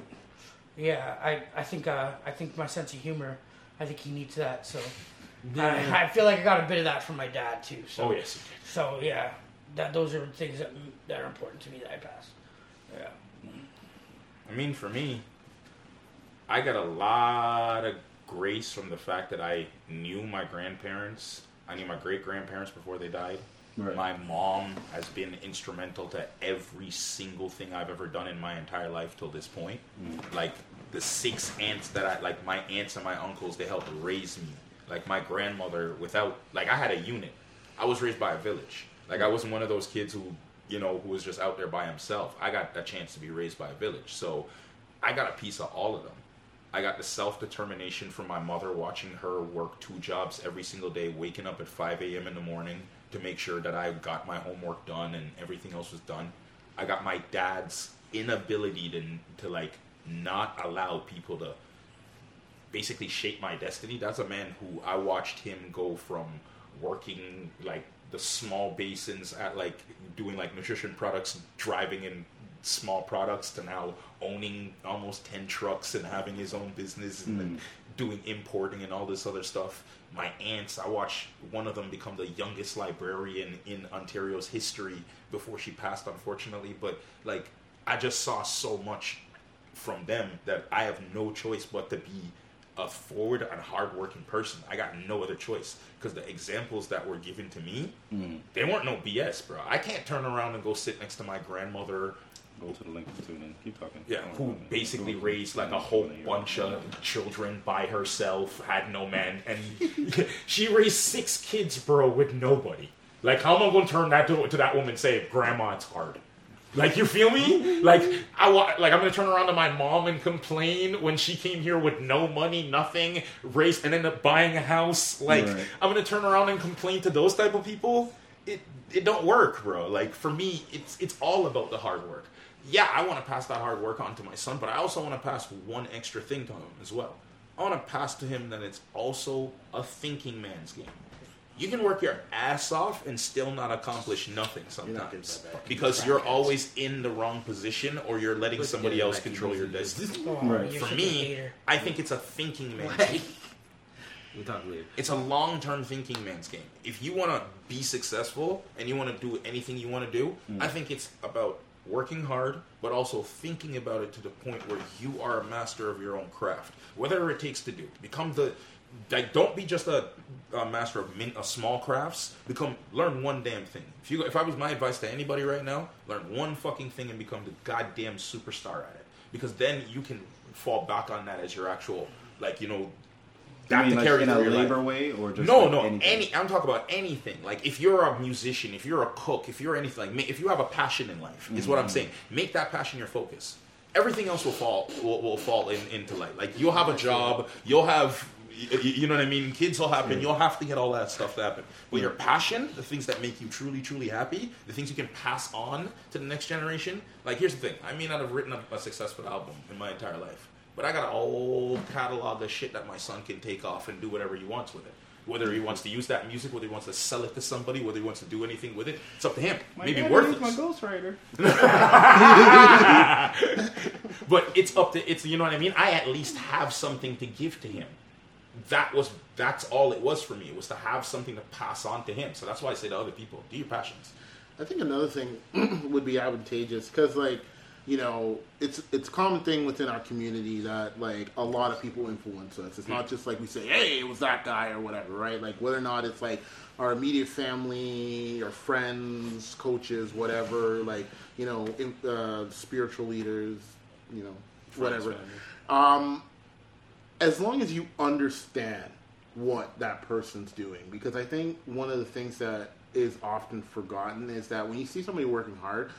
Speaker 5: yeah, I I think uh, I think my sense of humor, I think he needs that. So I, I feel like I got a bit of that from my dad too. So
Speaker 1: Oh yes.
Speaker 5: so yeah, that those are things that that are important to me that I pass. Yeah.
Speaker 1: I mean, for me, I got a lot of grace from the fact that I knew my grandparents. I knew my great grandparents before they died.
Speaker 3: Right.
Speaker 1: My mom has been instrumental to every single thing I've ever done in my entire life till this point. Mm. Like the six aunts that I like, my aunts and my uncles, they helped raise me. Like my grandmother, without like I had a unit. I was raised by a village. Like I wasn't one of those kids who, you know, who was just out there by himself. I got a chance to be raised by a village. So I got a piece of all of them. I got the self determination from my mother watching her work two jobs every single day, waking up at 5 a.m. in the morning to make sure that I got my homework done and everything else was done. I got my dad's inability to, to like not allow people to basically shape my destiny. That's a man who I watched him go from working like the small basins at like doing like nutrition products, driving in small products to now owning almost 10 trucks and having his own business and then hmm. doing importing and all this other stuff. My aunts, I watched one of them become the youngest librarian in Ontario's history before she passed, unfortunately. But like, I just saw so much from them that I have no choice but to be a forward and hardworking person. I got no other choice because the examples that were given to me, hmm. they weren't no BS, bro. I can't turn around and go sit next to my grandmother,
Speaker 3: Go to the link and keep talking.
Speaker 1: yeah, who basically raised like a whole bunch of children by herself, had no man, and <laughs> she raised six kids, bro, with nobody. Like, how am I going to turn that to, to that woman and say, "Grandma, it's hard"? Like, you feel me? Like, I wa- like I'm gonna turn around to my mom and complain when she came here with no money, nothing, raised, and ended up buying a house. Like,
Speaker 3: Right.
Speaker 1: I'm gonna turn around and complain to those type of people. It it don't work, bro. Like for me, it's it's all about the hard work. Yeah, I want to pass that hard work on to my son, but I also want to pass one extra thing to him as well. I want to pass to him that it's also a thinking man's game. You can work your ass off and still not accomplish nothing
Speaker 2: You're
Speaker 1: sometimes because you're always in the wrong position or you're letting
Speaker 4: But
Speaker 1: somebody else control your destiny.
Speaker 5: Oh,
Speaker 3: Right.
Speaker 1: For me. I think it's a thinking man's
Speaker 4: Right.
Speaker 1: game.
Speaker 4: We'll talk later.
Speaker 1: It's a long term thinking man's game. If you want to be successful and you want to do anything you want to do, mm. I think it's about working hard, but also thinking about it to the point where you are a master of your own craft. Whatever it takes to do. Become the. Like, don't be just a, a master of min, small crafts. Become learn one damn thing. If you if I was my advice to anybody right now, learn one fucking thing and become the goddamn superstar at it. Because then you can fall back on that as your actual like you know
Speaker 3: Mean
Speaker 1: to
Speaker 3: like
Speaker 1: carry
Speaker 3: in a
Speaker 1: your life.
Speaker 3: labor way or just
Speaker 1: No,
Speaker 3: like
Speaker 1: no,
Speaker 3: anything?
Speaker 1: any. I'm talking about anything. Like if you're a musician, if you're a cook, if you're anything, like if you have a passion in life, is what I'm mm. saying. Make that passion your focus. Everything else will fall will, will fall in, into light. Like you'll have a job, you'll have you know what I mean? Kids will happen. You'll have to get all that stuff to happen. But your passion, the things that make you truly, truly happy, the things you can pass on to the next generation. Like, here's the thing: I may not have written a, a successful album in my entire life, but I got a whole catalog of shit that my son can take off and do whatever he wants with it. Whether he wants to use that music, whether he wants to sell it to somebody, whether he wants to do anything with it, it's up to him. Maybe worthless.
Speaker 3: my ghostwriter. <laughs>
Speaker 1: but it's up to it's you know what I mean. I at least have something to give to him. That was that's all it was for me. It was to have something to pass on to him. So that's why I say to other people, do your passions.
Speaker 2: I think another thing <clears throat> would be advantageous because, like, you know, it's it's a common thing within our community that like a lot of people influence us. It's not just like we say, "Hey, it was that guy" or whatever, right? Like whether or not it's like our immediate family, or friends, coaches, whatever. Like you know, in, uh, spiritual leaders, you know, whatever. Um, as long as you understand what that person's doing because i think one of the things that is often forgotten is that when you see somebody working hard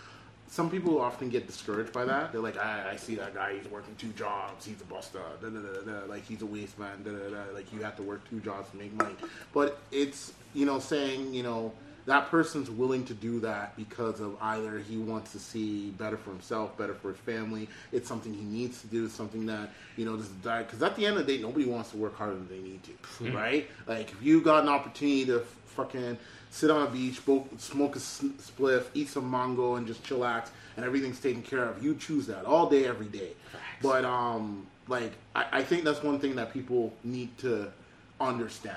Speaker 2: some people often get discouraged by that. They're like i, I see that guy. He's working two jobs. He's a buster da, da, da, da, like he's a waste man. Da, da, da, like you have to work two jobs to make money. But it's you know saying you know that person's willing to do that because of either he wants to see better for himself, better for his family. It's something he needs to do. It's something that you know, this is because at the end of the day, nobody wants to work harder than they need to, right? Like if you got an opportunity to fucking sit on a beach, bo- smoke a spliff, eat some mango, and just chillax, and everything's taken care of, you choose that all day, every day. But um, like I, I think that's one thing that people need to understand.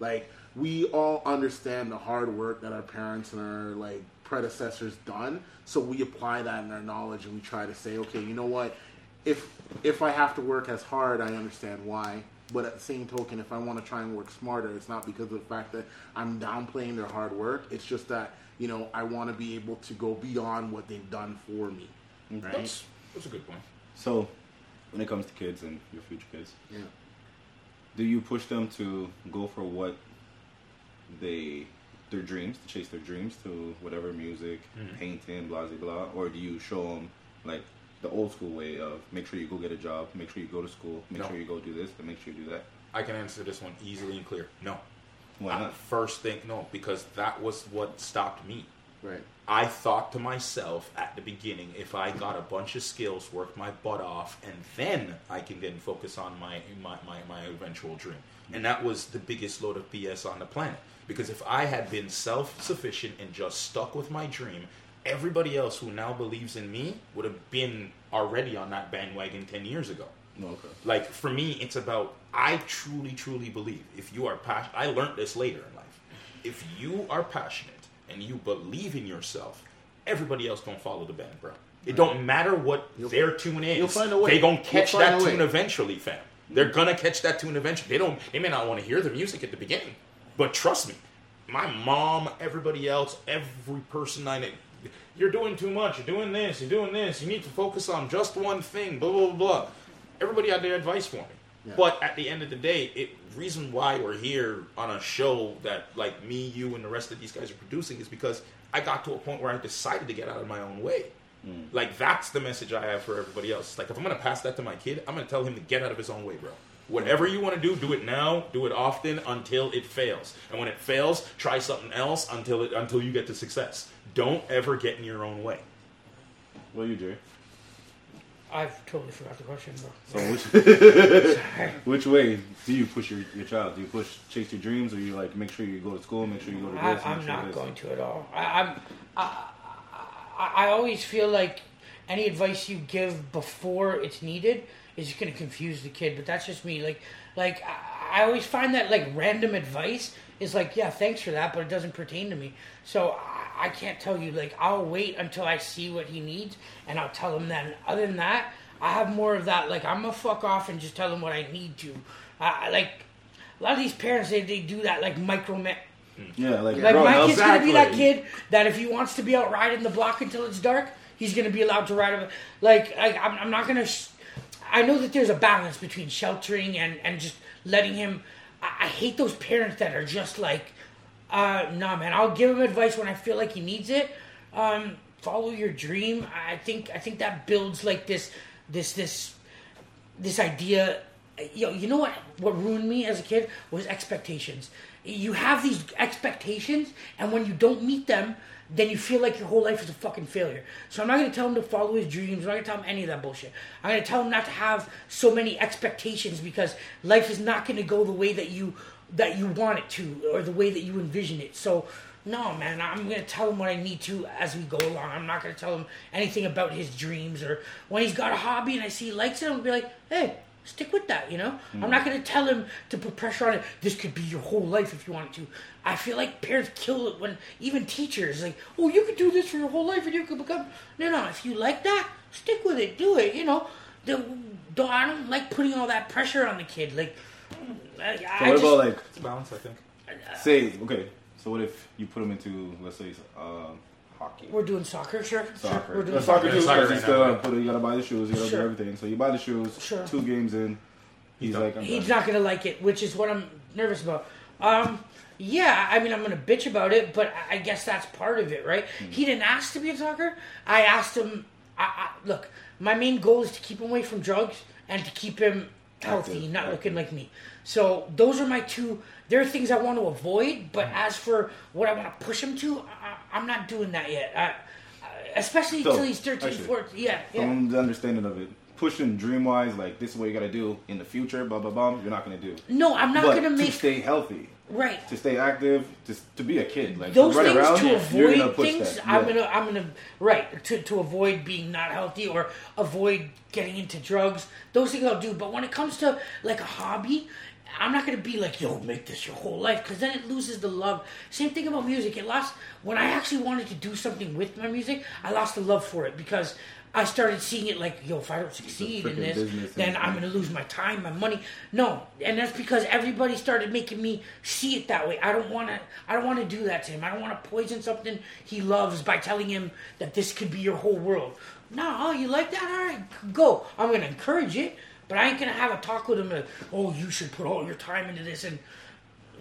Speaker 2: Like we all understand the hard work that our parents and our like predecessors done, so we apply that in our knowledge and we try to say, okay, you know what? If if I have to work as hard, I understand why. But at the same token, if I want to try and work smarter, it's not because of the fact that I'm downplaying their hard work. It's just that you know I want to be able to go beyond what they've done for me. Mm-hmm. Right?
Speaker 1: That's, that's a good point.
Speaker 3: So, when it comes to kids and your future kids,
Speaker 2: Yeah.
Speaker 3: do you push them to go for what they their dreams to chase their dreams to whatever music,
Speaker 1: Mhm.
Speaker 3: painting, blah blah blah, or do you show them like the old school way of make sure you go get a job, make sure you go to school, make
Speaker 1: No.
Speaker 3: sure you go do this, and make sure you do that?
Speaker 1: I can answer this one easily and clear. No.
Speaker 3: Why not?
Speaker 1: First thing, no, because that was what stopped me.
Speaker 2: Right.
Speaker 1: I thought to myself at the beginning, if I got a bunch of skills, worked my butt off, and then I can then focus on my my, my, my eventual dream. And that was the biggest load of BS on the planet. Because if I had been self sufficient and just stuck with my dream, everybody else who now believes in me would have been already on that bandwagon 10 years ago.
Speaker 3: Okay.
Speaker 1: Like for me, it's about I truly, truly believe if you are passionate. I learned this later in life. If you are passionate and you believe in yourself, everybody else don't follow the band, bro. It don't matter what
Speaker 2: You'll-
Speaker 1: their tune is.
Speaker 2: you'll find a way.
Speaker 1: They gonna catch that tune eventually, fam. They're gonna catch that tune eventually. They don't. They may not want to hear the music at the beginning, but trust me, my mom, everybody else, every person I know, you're doing too much. You're doing this. You're doing this. You need to focus on just one thing. Blah blah blah. blah. Everybody had their advice for me.
Speaker 2: Yeah.
Speaker 1: But at the end of the day, it reason why we're here on a show that like me, you, and the rest of these guys are producing is because I got to a point where I decided to get out of my own way. Mm. Like that's the message I have for everybody else. Like if I'm gonna pass that to my kid, I'm gonna tell him to get out of his own way, bro. Whatever you want to do, do it now, do it often until it fails. And when it fails, try something else until it until you get to success. Don't ever get in your own way.
Speaker 3: What are you, Jerry?
Speaker 5: I've totally forgot the question, bro.
Speaker 3: So which <laughs> <laughs> which way do you push your, your child? Do you push chase your dreams, or you like make sure you go to school, make sure you go to
Speaker 5: I,
Speaker 3: this? make
Speaker 5: I'm
Speaker 3: sure
Speaker 5: not
Speaker 3: this?
Speaker 5: going to at all. I, I'm. I, I, I always feel like any advice you give before it's needed is going to confuse the kid. But that's just me. Like, like I, I always find that like random advice is like, yeah, thanks for that, but it doesn't pertain to me. So I, I can't tell you. Like, I'll wait until I see what he needs, and I'll tell him then. Other than that, I have more of that. Like, I'm gonna fuck off and just tell him what I need to. I I like. A lot of these parents, they, they do that like micro
Speaker 3: Yeah, like,
Speaker 5: like
Speaker 3: bro,
Speaker 5: my kid's gonna be that kid that if he wants to be out riding the block until it's dark, he's gonna be allowed to ride. a- Like, like I'm, I'm not gonna. Sh- I know that there's a balance between sheltering and and just letting him. I, I hate those parents that are just like, uh, nah, man. I'll give him advice when I feel like he needs it. Um, follow your dream. I think I think that builds like this this this this idea yo, you know what? What ruined me as a kid was expectations. You have these expectations, and when you don't meet them, then you feel like your whole life is a fucking failure. So I'm not gonna tell him to follow his dreams. I'm not gonna tell him any of that bullshit. I'm gonna tell him not to have so many expectations because life is not gonna go the way that you that you want it to or the way that you envision it. So. No, man, I'm gonna tell him what I need to as we go along. I'm not gonna tell him anything about his dreams or when he's got a hobby and I see he likes it, I'm gonna be like, hey, stick with that, you know? I'm not going to tell him to put pressure on it. This could be your whole life if you wanted to. I feel like parents kill it when, even teachers, like, oh, you could do this for your whole life and you could become. No, no, if you like that, stick with it, do it, you know? The, don't, I don't like putting all that pressure on the kid. Like, I,
Speaker 3: So
Speaker 5: I
Speaker 3: what
Speaker 5: just,
Speaker 3: about like
Speaker 1: It's balance, I think.
Speaker 3: say okay? So what if you put him into let's say uh, hockey,
Speaker 5: we're doing soccer, sure.
Speaker 3: soccer?
Speaker 5: Sure, we're doing
Speaker 3: Uh, soccer
Speaker 1: Yeah,
Speaker 3: too.
Speaker 1: soccer right
Speaker 3: you still
Speaker 1: now,
Speaker 3: gotta put you gotta buy the shoes, you gotta
Speaker 5: Sure.
Speaker 3: do everything. So you buy the shoes.
Speaker 5: Sure.
Speaker 3: Two games in, he's
Speaker 1: done.
Speaker 3: like, I'm
Speaker 5: He's
Speaker 3: done.
Speaker 5: not gonna like it, which is what I'm nervous about. Um, yeah, I mean, I'm gonna bitch about it, but I I guess that's part of it, right? He didn't ask to be a soccer. I asked him. I, I, look, my main goal is to keep him away from drugs and to keep him healthy,
Speaker 3: Active,
Speaker 5: not
Speaker 3: active.
Speaker 5: looking like me. So those are my two. There are things I want to avoid, but mm-hmm. as for what I want to push him to, I, I'm not doing that yet. I, I, especially
Speaker 3: So,
Speaker 5: until he's 13,
Speaker 3: actually,
Speaker 5: 14. Yeah, yeah.
Speaker 3: From the understanding of it, pushing dream wise, like this is what you gotta do in the future, blah blah blah. You're not gonna do.
Speaker 5: no, I'm not
Speaker 3: but
Speaker 5: gonna
Speaker 3: to
Speaker 5: make
Speaker 3: stay healthy,
Speaker 5: right.
Speaker 3: to stay active, just to be a kid, like
Speaker 5: those
Speaker 3: to
Speaker 5: things
Speaker 3: around,
Speaker 5: to
Speaker 3: you're gonna
Speaker 5: avoid
Speaker 3: push
Speaker 5: things
Speaker 3: that.
Speaker 5: i'm
Speaker 3: Yeah.
Speaker 5: gonna i'm gonna right to, to avoid being not healthy or avoid getting into drugs those things i'll do but when it comes to like a hobby i'm not gonna be like yo make this your whole life because then it loses the love same thing about music it lost when i actually wanted to do something with my music i lost the love for it because I started seeing it like, yo, if I don't succeed in this, then I'm gonna lose my time, my money. No, and that's because everybody started making me see it that way. I don't want to. I don't want to do that to him. I don't want to poison something he loves by telling him that this could be your whole world. No, oh, you like that? All right, go. I'm gonna encourage it, but I ain't gonna have a talk with him. Like, oh, you should put all your time into this, and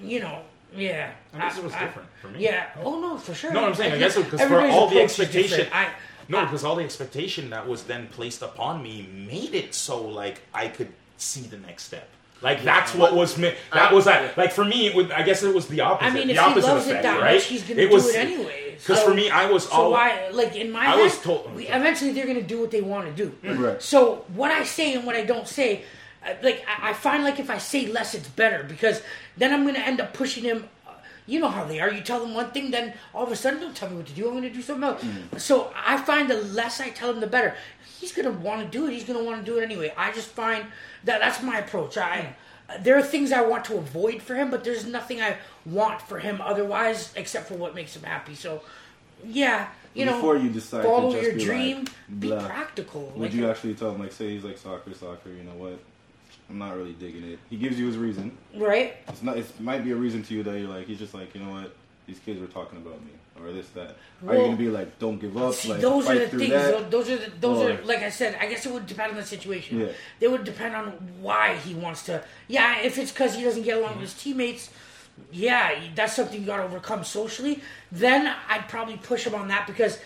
Speaker 5: you know, yeah.
Speaker 1: I guess it was different for me.
Speaker 5: Yeah. Oh no, for sure.
Speaker 1: No, I'm saying I guess because for all the expectation.
Speaker 5: I
Speaker 1: no, because all the expectation that was then placed upon me made it so like I could see the next step. Like that's what was meant. That was that. Like for me, it would, I guess it was the opposite.
Speaker 5: I mean,
Speaker 1: the
Speaker 5: if he loves
Speaker 1: effect,
Speaker 5: it that
Speaker 1: right?
Speaker 5: much, he's gonna
Speaker 1: it
Speaker 5: do
Speaker 1: was,
Speaker 5: it anyway.
Speaker 1: Because
Speaker 5: So-
Speaker 1: for me, I was
Speaker 5: So
Speaker 1: all.
Speaker 5: why, like in my
Speaker 1: I
Speaker 5: head,
Speaker 1: was told-
Speaker 5: we, eventually they're gonna do what they want to do.
Speaker 3: Right.
Speaker 5: So what I say and what I don't say, uh, like I, I find like if I say less, it's better because then I'm gonna end up pushing him. uh, You know how they are. You tell them one thing, then all of a sudden, don't tell me what to do. I'm gonna do something else. So I find the less I tell him, the better. He's gonna want to do it. He's gonna want to do it anyway. I just find that that's my approach. I. There are things I want to avoid for him, but there's nothing I want for him otherwise, except for what makes him happy. So, yeah, you know,
Speaker 3: Before you decide
Speaker 5: follow
Speaker 3: to just
Speaker 5: your
Speaker 3: be
Speaker 5: dream,
Speaker 3: like,
Speaker 5: be practical.
Speaker 3: Would
Speaker 5: Like,
Speaker 3: you actually tell him like, say he's like soccer, soccer? You know what? I'm not really digging it. He gives you his reason.
Speaker 5: right?
Speaker 3: It's not. It might be a reason to you that you're like. He's just like, you know what? These kids were talking about me or this that. are you gonna be like, don't give up?
Speaker 5: See,
Speaker 3: like,
Speaker 5: those are the things.
Speaker 3: that?
Speaker 5: Those are the, those
Speaker 3: Or-
Speaker 5: are like I said. I guess it would depend on the situation.
Speaker 3: Yeah.
Speaker 5: They would depend on why he wants to. Yeah, if it's because he doesn't get along with his teammates, yeah, that's something you got to overcome socially. Then I'd probably push him on that because,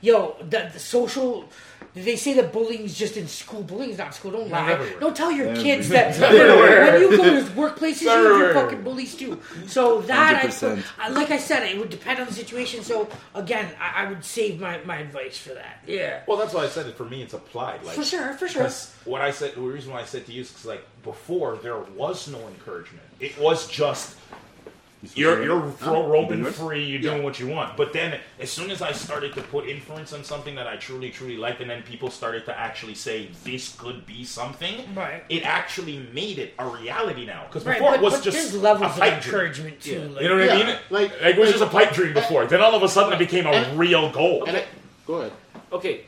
Speaker 5: yo, the, the social. They say that bullying is just in school. Bullying is not in school. Don't lie.
Speaker 1: everywhere.
Speaker 5: Don't tell your
Speaker 3: Everywhere.
Speaker 5: kids that <laughs> when you go to workplaces, you have fucking bullies too. So that I, like I said, it would depend on the situation. So again, I, I would save my, my advice for that. Yeah,
Speaker 1: Well, that's why I said it. For me, it's applied. Like
Speaker 5: for sure, for sure.
Speaker 1: What I said, the reason why I said to you is because like before there was no encouragement. It was just you're you're ro- roaming
Speaker 3: yours?
Speaker 1: free. You're doing what you want. But then as soon as I started to put influence on something that I truly truly liked, and then people started to actually say this could be something,
Speaker 5: Right.
Speaker 1: It actually made it a reality now. Because
Speaker 5: Right,
Speaker 1: before
Speaker 5: but,
Speaker 1: it was just
Speaker 5: levels
Speaker 1: a
Speaker 5: of
Speaker 1: pipe dream.
Speaker 5: encouragement too. Like,
Speaker 1: You know what I mean?
Speaker 2: like-
Speaker 1: it was just a pipe dream before. Then all of a sudden it became a
Speaker 2: And-
Speaker 1: real goal.
Speaker 2: And I, go ahead.
Speaker 4: Okay.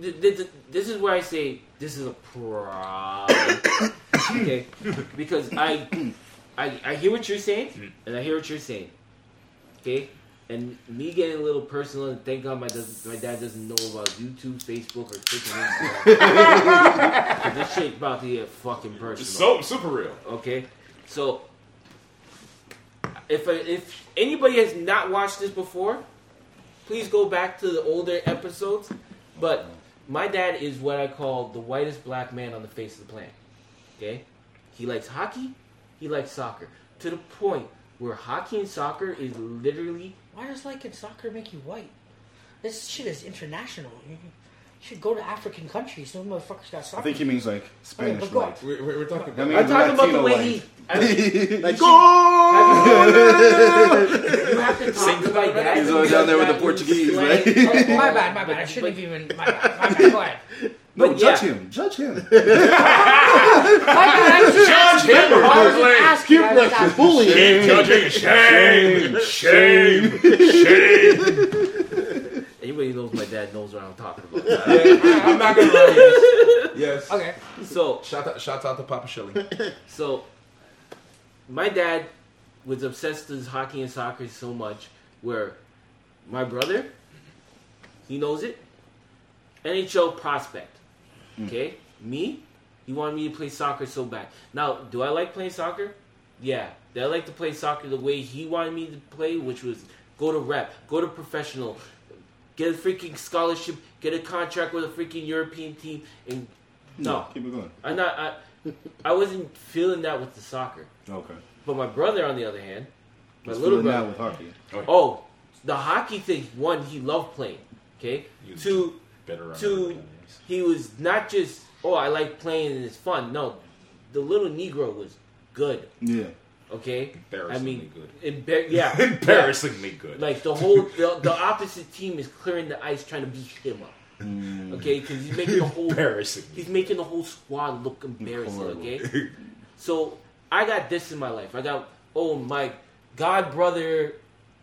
Speaker 4: Th- th- th- This is where I say this is a problem. <coughs> okay, because I, I, I hear what you're saying, mm. and I hear what you're saying. Okay, and me getting a little personal, and thank God my does, my dad doesn't know about YouTube, Facebook, or Twitter. and Instagram. 'Cause <laughs> this shit about to get fucking personal.
Speaker 1: so super real.
Speaker 4: Okay, so if if anybody has not watched this before, please go back to the older episodes. But my dad is what I call the whitest black man on the face of the planet. Okay, he likes hockey, he likes soccer to the point where hockey and soccer is literally
Speaker 5: Why does liking soccer make you white? This shit is international. You should go to African countries. Those motherfuckers got soccer.
Speaker 3: I think he means like Spanish
Speaker 5: but go-
Speaker 3: white.
Speaker 1: We're, we're, we're talking.
Speaker 3: I mean,
Speaker 4: I'm talking about the way
Speaker 3: white. <laughs>
Speaker 4: he. I-
Speaker 2: Like,
Speaker 4: you have to talk to my dad.
Speaker 3: He's always down there with the Portuguese, right?
Speaker 5: Oh, my bad, my bad. <laughs> I shouldn't have even. My bad. My bad. Go ahead.
Speaker 3: No,
Speaker 4: But
Speaker 3: judge
Speaker 4: yeah.
Speaker 3: him. Judge him. <laughs>
Speaker 5: My bad. I was just
Speaker 1: Judge him,
Speaker 5: I was
Speaker 1: Harley.
Speaker 5: asking. I was
Speaker 2: Skip
Speaker 5: asking.
Speaker 2: bullying.
Speaker 1: Keep judging. Shame. Shame. Shame.
Speaker 4: Anybody who knows my dad knows what I'm talking about. <laughs>
Speaker 1: I'm not gonna lie. Yes. yes.
Speaker 5: Okay.
Speaker 4: So,
Speaker 1: Shout out, shout out to Papa Shilling. <laughs>
Speaker 4: so my dad was obsessed with hockey and soccer so much where my brother, he knows it, NHL prospect. Mm. Okay? Me, he wanted me to play soccer so bad. Now, do I like playing soccer? Yeah. Did I like to play soccer the way he wanted me to play, which was go to rep, go to professional, get a freaking scholarship, get a contract with a freaking European team, and mm. no,
Speaker 3: Keep it going.
Speaker 4: I'm not. I, I wasn't feeling that with the soccer.
Speaker 3: Okay.
Speaker 4: But my brother, on the other hand, my
Speaker 3: He's
Speaker 4: little
Speaker 3: feeling that
Speaker 4: brother,
Speaker 3: with hockey.
Speaker 4: oh, oh the hockey thing. One, he loved playing. Okay.
Speaker 1: You
Speaker 4: Two,
Speaker 1: Better run.
Speaker 4: Two, he was not just oh I like playing and it's fun. No, the little Negro was good.
Speaker 3: Yeah.
Speaker 4: Okay. I
Speaker 1: Embarrassingly
Speaker 4: mean,
Speaker 1: good.
Speaker 4: embar- yeah, <laughs>
Speaker 1: Embarrassingly good.
Speaker 4: Like the whole the, the opposite team is clearing the ice trying to beat him up.
Speaker 3: Mm.
Speaker 4: Okay, because he's making the whole
Speaker 1: Embarrassing.
Speaker 4: he's making the whole squad look embarrassing.
Speaker 3: Horrible.
Speaker 4: Okay. <laughs> So I got this in my life. I got oh my god brother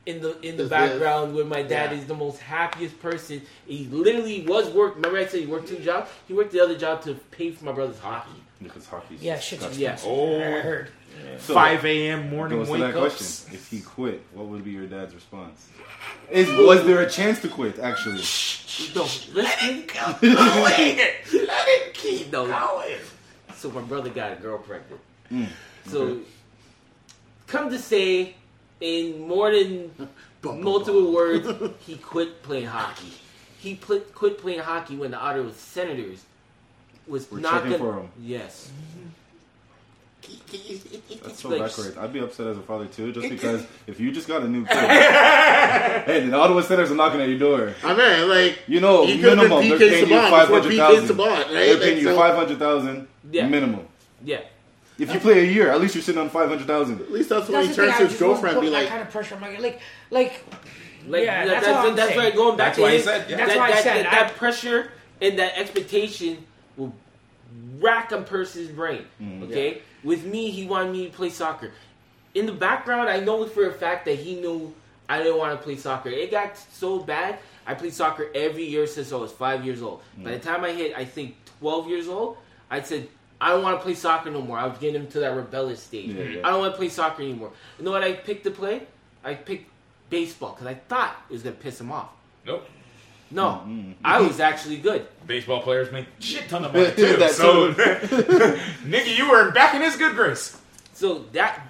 Speaker 4: in the in the
Speaker 2: Is
Speaker 4: background where my dad
Speaker 2: Yeah.
Speaker 4: is the most happiest person. He literally was work. Remember I said he worked two jobs. He worked the other job to pay for my brother's hockey.
Speaker 3: Because hockey's
Speaker 5: Yeah, shit's
Speaker 3: disgusting.
Speaker 4: Yeah.
Speaker 5: expensive. I
Speaker 1: Oh,
Speaker 5: heard.
Speaker 3: So,
Speaker 1: 5 a.m. morning
Speaker 3: goes
Speaker 1: wake
Speaker 3: that
Speaker 1: ups.
Speaker 3: question. If he quit, what would be your dad's response? Is was there a chance to quit? Actually,
Speaker 4: No, listen. <laughs>
Speaker 1: Let it keep
Speaker 4: No.
Speaker 1: going.
Speaker 4: So my brother got a girl pregnant.
Speaker 3: Mm,
Speaker 4: So
Speaker 3: okay.
Speaker 4: come to say, in more than <laughs>
Speaker 2: Bum, bum,
Speaker 4: multiple words, <laughs> he quit playing hockey. He pl- quit playing hockey when the Ottawa Senators was
Speaker 3: We're
Speaker 4: not
Speaker 3: checking
Speaker 4: gonna.
Speaker 3: for him.
Speaker 4: Yes.
Speaker 3: That's so
Speaker 4: Like,
Speaker 3: backwards. I'd be upset as a father too, just because if you just got a new <laughs> kid, and the Ottawa Senators are knocking at your door,
Speaker 2: I mean, like,
Speaker 3: you know,
Speaker 2: he could have been
Speaker 3: minimum they're paying you
Speaker 2: Saban
Speaker 3: five
Speaker 2: before
Speaker 3: hundred
Speaker 2: PK
Speaker 3: thousand.
Speaker 2: Saban, right?
Speaker 3: They're paying you
Speaker 2: so-
Speaker 3: five hundred thousand
Speaker 4: Yeah.
Speaker 3: minimum.
Speaker 4: Yeah.
Speaker 3: If you play a year, at least you're sitting on five hundred thousand.
Speaker 2: At least that's what
Speaker 5: That's
Speaker 2: he
Speaker 5: the
Speaker 2: turns to his girlfriend
Speaker 5: put
Speaker 2: and be
Speaker 5: that
Speaker 2: like,
Speaker 5: kind of pressure on my like, like,
Speaker 4: Like
Speaker 5: Yeah,
Speaker 4: that-
Speaker 5: that's
Speaker 4: that's that's why going back
Speaker 1: That's
Speaker 4: to
Speaker 1: why he said- yeah.
Speaker 5: That's
Speaker 4: that,
Speaker 5: why I
Speaker 4: that,
Speaker 5: said
Speaker 4: that,
Speaker 5: I-
Speaker 4: that pressure and that expectation will rack a person's brain. Mm. Okay, with me, he wanted me to play soccer. In the background, I know for a fact that he knew I didn't want to play soccer. It got so bad. I played soccer every year since I was five years old. By mm. the time I hit, I think twelve years old, I said. I don't want to play soccer no more. I was getting into that rebellious stage.
Speaker 3: Yeah, yeah.
Speaker 4: I don't want to play soccer anymore. You know what I picked to play? I picked baseball because I thought it was gonna piss him off.
Speaker 1: Nope.
Speaker 4: No,
Speaker 3: Mm-hmm.
Speaker 4: I was actually good.
Speaker 1: Baseball players make shit ton of <laughs> money too.
Speaker 3: That
Speaker 1: so, <laughs> nigga, you were back in his good grace.
Speaker 4: So that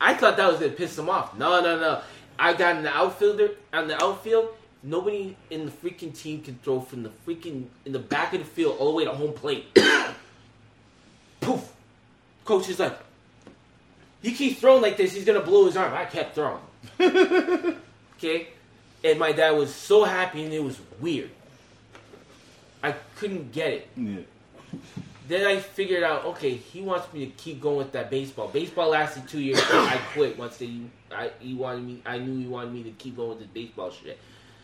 Speaker 4: I thought that was gonna piss him off. No, no, no. I got an outfielder on the outfield. Nobody in the freaking team can throw from the freaking in the back of the field all the way to home plate. Coach is like, he keeps throwing like this. He's gonna blow his arm. I kept throwing. <laughs> okay, and my dad was so happy, and it was weird. I couldn't get it.
Speaker 3: Yeah.
Speaker 4: Then I figured out, okay, he wants me to keep going with that baseball. Baseball lasted two years. I quit once they, I, he wanted me. I knew he wanted me to keep going with the baseball shit.